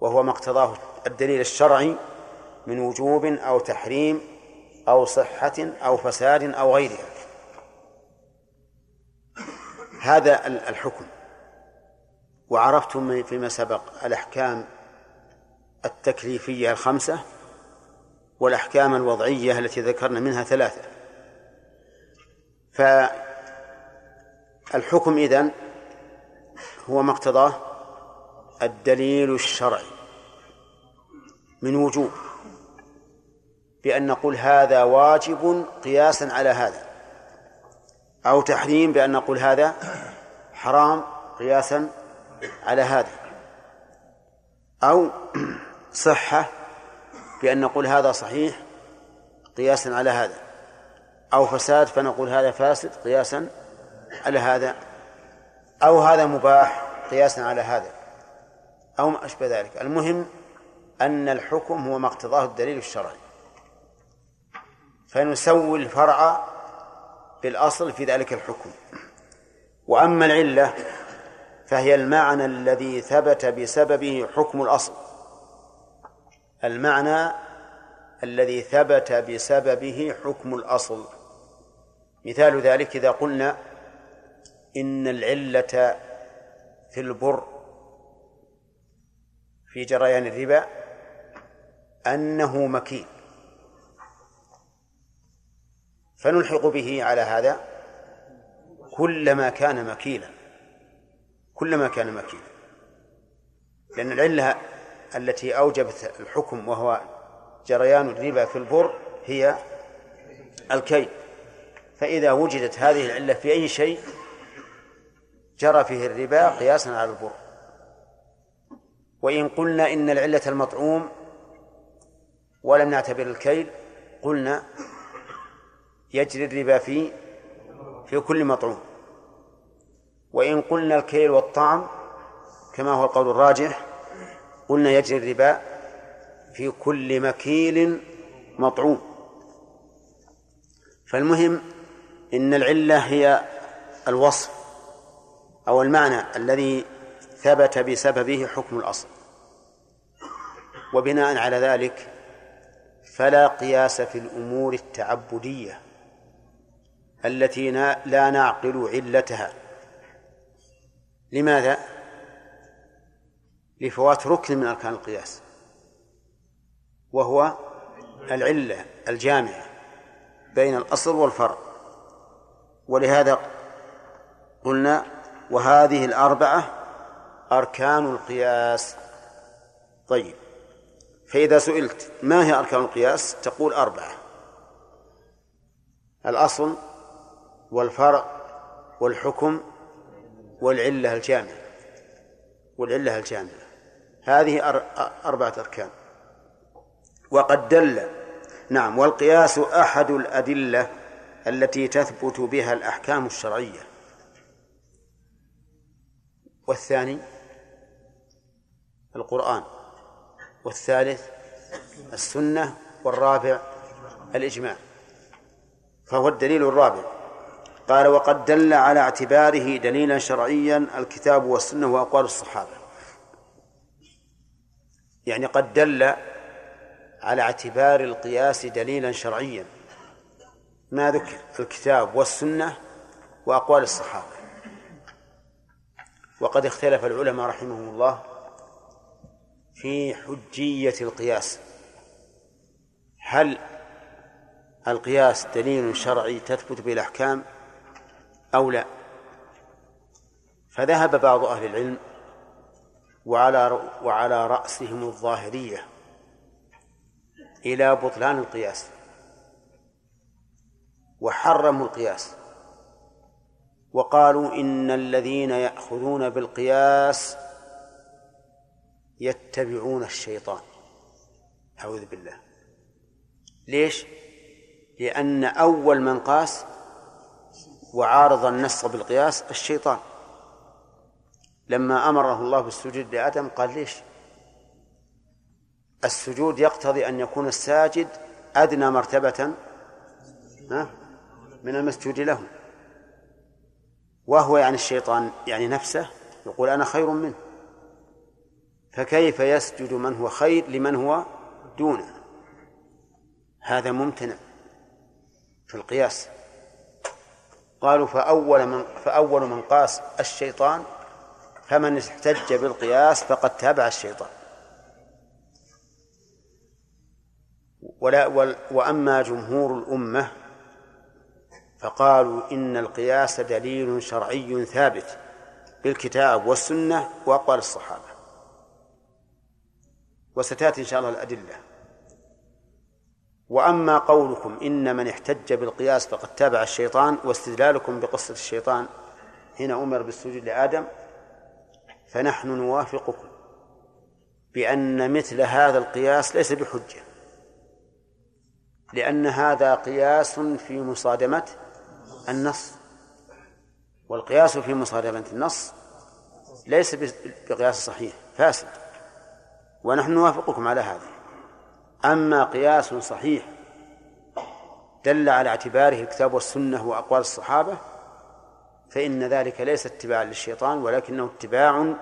وهو ما اقتضاه الدليل الشرعي من وجوب أو تحريم أو صحة أو فساد أو غيرها. هذا الحكم. وعرفتم فيما سبق الأحكام التكليفية الخمسة. والأحكام الوضعية التي ذكرنا منها ثلاثة. فالحكم إذن هو ما اقتضاه الدليل الشرعي من وجوب بأن نقول هذا واجب قياسا على هذا أو تحريم بأن نقول هذا حرام قياسا على هذا أو صحة بأن نقول هذا صحيح قياسا على هذا أو فساد فنقول هذا فاسد قياسا على هذا أو هذا مباح قياسا على هذا أو ما أشبه ذلك. المهم أن الحكم هو ما اقتضاه الدليل الشرعي. فنسوي الفرع بالأصل في ذلك الحكم. وأما العلة فهي المعنى الذي ثبت بسببه حكم الأصل. المعنى الذي ثبت بسببه حكم الأصل. مثال ذلك إذا قلنا إن العلة في البر في جريان الربا أنه مكين. فنلحق به على هذا كلما كان مكيلا كلما كان مكيلا لأن العلة التي أوجبت الحكم وهو جريان الربا في البر هي الكيل. فإذا وجدت هذه العلة في أي شيء جرى فيه الربا قياسا على البر. وإن قلنا إن العلة المطعوم ولم نعتبر الكيل قلنا يجري الربا في في كل مطعوم. وإن قلنا الكيل والطعم كما هو القول الراجح قلنا يجري الربا في كل مكيل مطعوم. فالمهم إن العلة هي الوصف أو المعنى الذي ثبت بسببه حكم الأصل. وبناء على ذلك فلا قياس في الأمور التعبدية التي لا نعقل علتها. لماذا؟ لفوات ركن من أركان القياس وهو العلة الجامعة بين الأصل والفرع. ولهذا قلنا وهذه الأربعة أركان القياس. طيب فإذا سئلت ما هي أركان القياس؟ تقول أربعة الأصل والفرع والحكم والعلة الجامعة. والعلة الجامعة. هذه أربعة أركان. وقد دل نعم والقياس أحد الأدلة التي تثبت بها الأحكام الشرعية. والثاني؟ القرآن. والثالث؟ السنة. والرابع؟ الإجماع. فهو الدليل الرابع. قال وقد دل على اعتباره دليلا شرعيا الكتاب والسنة وأقوال الصحابة. يعني قد دل على اعتبار القياس دليلا شرعيا. ما ذكر؟ الكتاب والسنة وأقوال الصحابة. وقد اختلف العلماء رحمهم الله في حجية القياس. هل القياس دليل شرعي تثبت به الأحكام أو لا؟ فذهب بعض أهل العلم وعلى وعلى رأسهم الظاهرية إلى بطلان القياس. وحرموا القياس. وقالوا إن الذين يأخذون بالقياس يتبعون الشيطان. أعوذ بالله. ليش؟ لأن أول من قاس وعارض النص بالقياس الشيطان. لما أمره الله بالسجود لآدم قال ليش؟ السجود يقتضي أن يكون الساجد أدنى مرتبة من المسجود له. وهو يعني الشيطان يعني نفسه يقول أنا خير منه. فكيف يسجد من هو خير لمن هو دونه؟ هذا ممتنع في القياس. قالوا فأول من فأول من قاس الشيطان فمن احتج بالقياس فقد تابع الشيطان. ولا وأما جمهور الأمة فقالوا إن القياس دليل شرعي ثابت بالكتاب والسنة وأقوال الصحابة. وستأتي إن شاء الله الأدلة. وأما قولكم إن من احتج بالقياس فقد تابع الشيطان واستدلالكم بقصة الشيطان حين أمر بالسجود لآدم فنحن نوافقكم بأن مثل هذا القياس ليس بحجة لأن هذا قياس في مصادمة النص والقياس في مصادمة النص ليس بقياس صحيح فاسد ونحن نوافقكم على هذا. أما قياس صحيح دل على اعتباره الكتاب والسنة وأقوال الصحابة فإن ذلك ليس اتباعا للشيطان ولكنه اتباع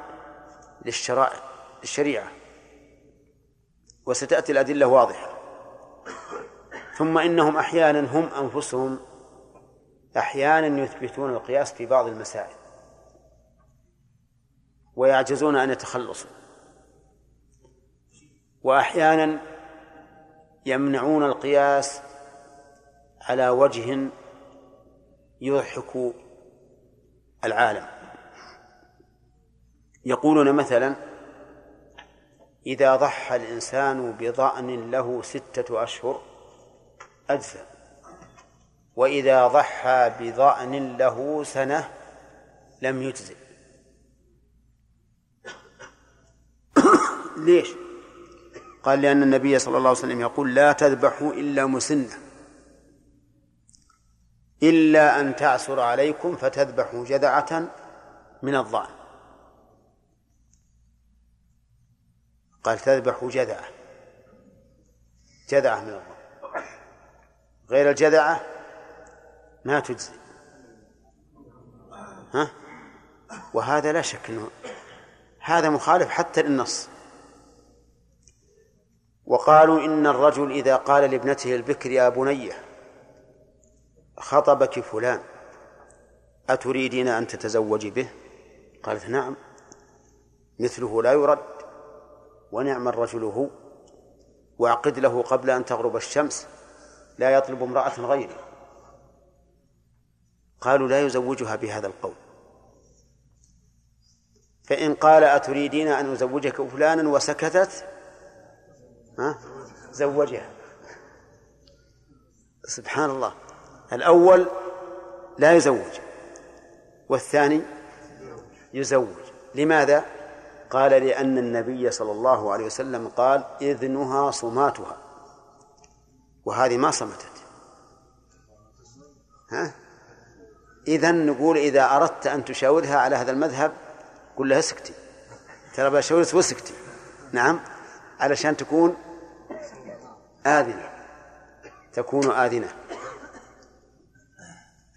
للشرائع للشريعة. وستأتي الأدلة واضحة. ثم إنهم أحيانا هم أنفسهم أحيانا يثبتون القياس في بعض المسائل. ويعجزون أن يتخلصوا وأحيانا يمنعون القياس على وجه يضحك العالم. يقولون مثلا إذا ضحى الإنسان بضأن له ستة أشهر أجزأ وإذا ضحى بضأن له سنة لم يجزئ. ليش؟ قال لأن النبي صلى الله عليه وسلم يقول لا تذبحوا إلا مسنة. إلا أن تعسر عليكم فتذبحوا جذعة من الضأن. قال تذبحوا جذعة. جذعة من الضأن. غير الجذعة ما تجزي. ها؟ وهذا لا شك إنه هذا مخالف حتى للنص. وقالوا إن الرجل إذا قال لابنته البكر يا بنية خطبك فلان أتريدين أن تتزوجي به؟ قالت نعم مثله لا يرد ونعم الرجل هو وأعقد له قبل أن تغرب الشمس لا يطلب امرأة غيري قالوا لا يزوجها بهذا القول. فإن قال أتريدين أن أزوجك فلانا وسكتت ها؟ زوجها. سبحان الله. الأول لا يزوج والثاني يزوج. لماذا؟ قال لأن النبي صلى الله عليه وسلم قال إذنها صماتها. وهذه ما صمتت. ها؟ إذا نقول إذا أردت أن تشاورها على هذا المذهب قل لها اسكتي. ترى بشاورك واسكتي. نعم؟ علشان تكون آذنة. تكون آذنة.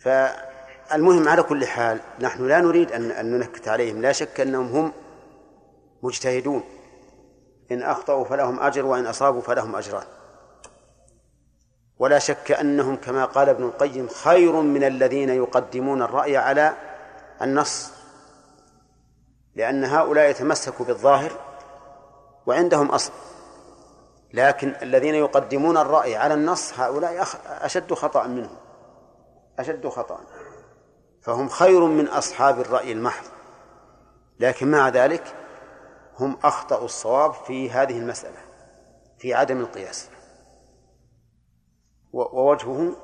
فالمهم على كل حال نحن لا نريد أن ننكت عليهم. لا شك أنهم هم مجتهدون. إن أخطأوا فلهم أجر وإن أصابوا فلهم أجران. ولا شك أنهم كما قال ابن القيم خير من الذين يقدمون الرأي على النص لأن هؤلاء يتمسكوا بالظاهر وعندهم أصل. لكن الذين يقدمون الرأي على النص هؤلاء أشد خطأ منهم. أشد خطأ. فهم خير من أصحاب الرأي المحض. لكن مع ذلك هم أخطأوا الصواب في هذه المسألة في عدم القياس. ووجهه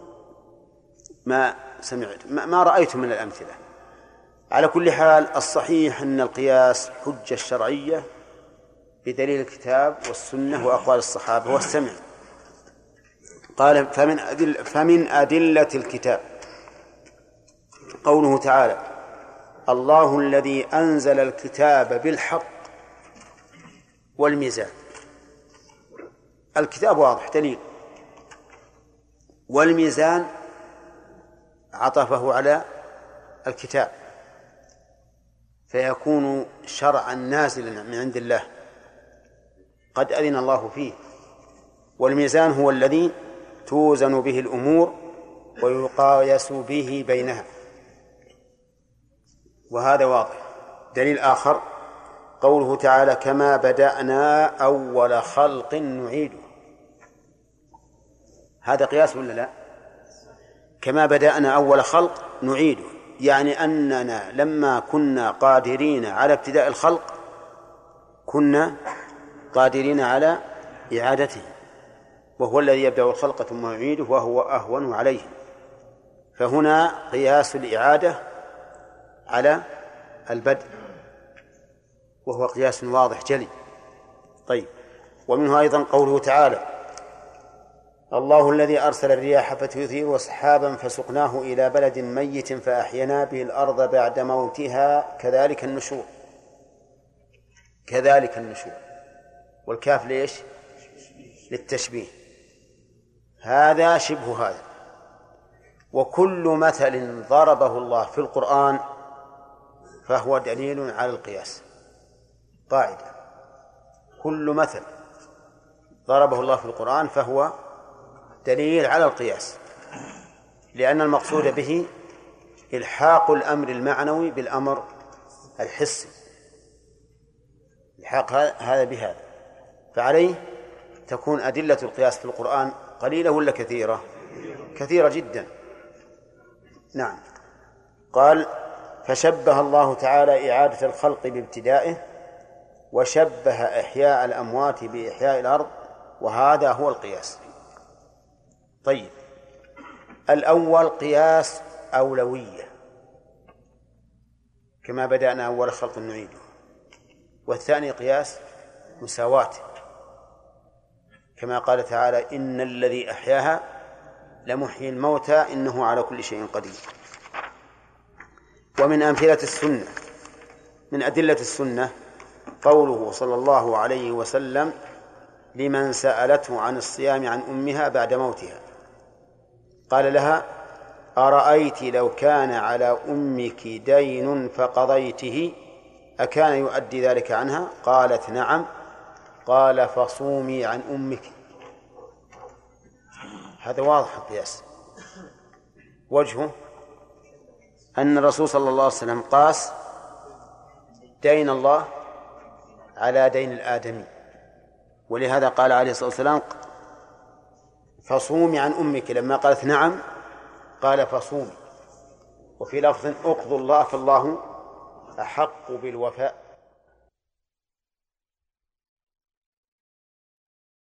ما سمعت ما رأيت من الأمثلة. على كل حال الصحيح أن القياس حجة شرعية بدليل الكتاب والسنة وأقوال الصحابة والسمع. قال فمن أدل فمن أدلة الكتاب قوله تعالى الله الذي أنزل الكتاب بالحق والميزان. الكتاب واضح دليل. والميزان عطفه على الكتاب فيكون شرعا نازلا من عند الله. قد أذن الله فيه. والميزان هو الذي توزن به الأمور ويقايس به بينها. وهذا واضح. دليل آخر قوله تعالى كما بدأنا أول خلق نعيده. هذا قياس ولا لا؟ كما بدأنا أول خلق نعيده. يعني أننا لما كنا قادرين على ابتداء الخلق كنا قادرين على إعادته. وهو الذي يبدأ الخلق ثم يعيده وهو أهون عليه. فهنا قياس الإعادة على البدء وهو قياس واضح جلي. طيب ومنه أيضا قوله تعالى الله الذي أرسل الرياح فتثير سحابا فسقناه إلى بلد ميت فأحينا به الأرض بعد موتها. كذلك النشور. كذلك النشور. والكاف ليش؟ للتشبيه. هذا شبه هذا. وكل مثل ضربه الله في القرآن فهو دليل على القياس. قاعدة. كل مثل ضربه الله في القرآن فهو دليل على القياس. لأن المقصود به إلحاق الأمر المعنوي بالأمر الحسي. إلحاق هذا بهذا. فعليه تكون أدلة القياس في القرآن قليلة ولا كثيرة؟ كثيرة جدا. نعم. قال فشبه الله تعالى إعادة الخلق بابتدائه وشبه إحياء الأموات بإحياء الأرض وهذا هو القياس. طيب الأول قياس أولوية كما بدأنا أول خلق نعيده. والثاني قياس مساواة كما قال تعالى إن الذي أحياها لمحيي الموتى إنه على كل شيء قدير. ومن أمثلة السنة من أدلة السنة قوله صلى الله عليه وسلم لمن سألته عن الصيام عن أمها بعد موتها. قال لها أرأيت لو كان على أمك دين فقضيته أكان يؤدي ذلك عنها؟ قالت نعم. قال فصومي عن أمك. هذا واضح القياس وجهه أن الرسول صلى الله عليه وسلم قاس دين الله على دين الآدمي. ولهذا قال عليه الصلاة والسلام فصومي عن أمك. لما قالت نعم قال فصومي. وفي لفظ أقضوا الله فالله أحق بالوفاء.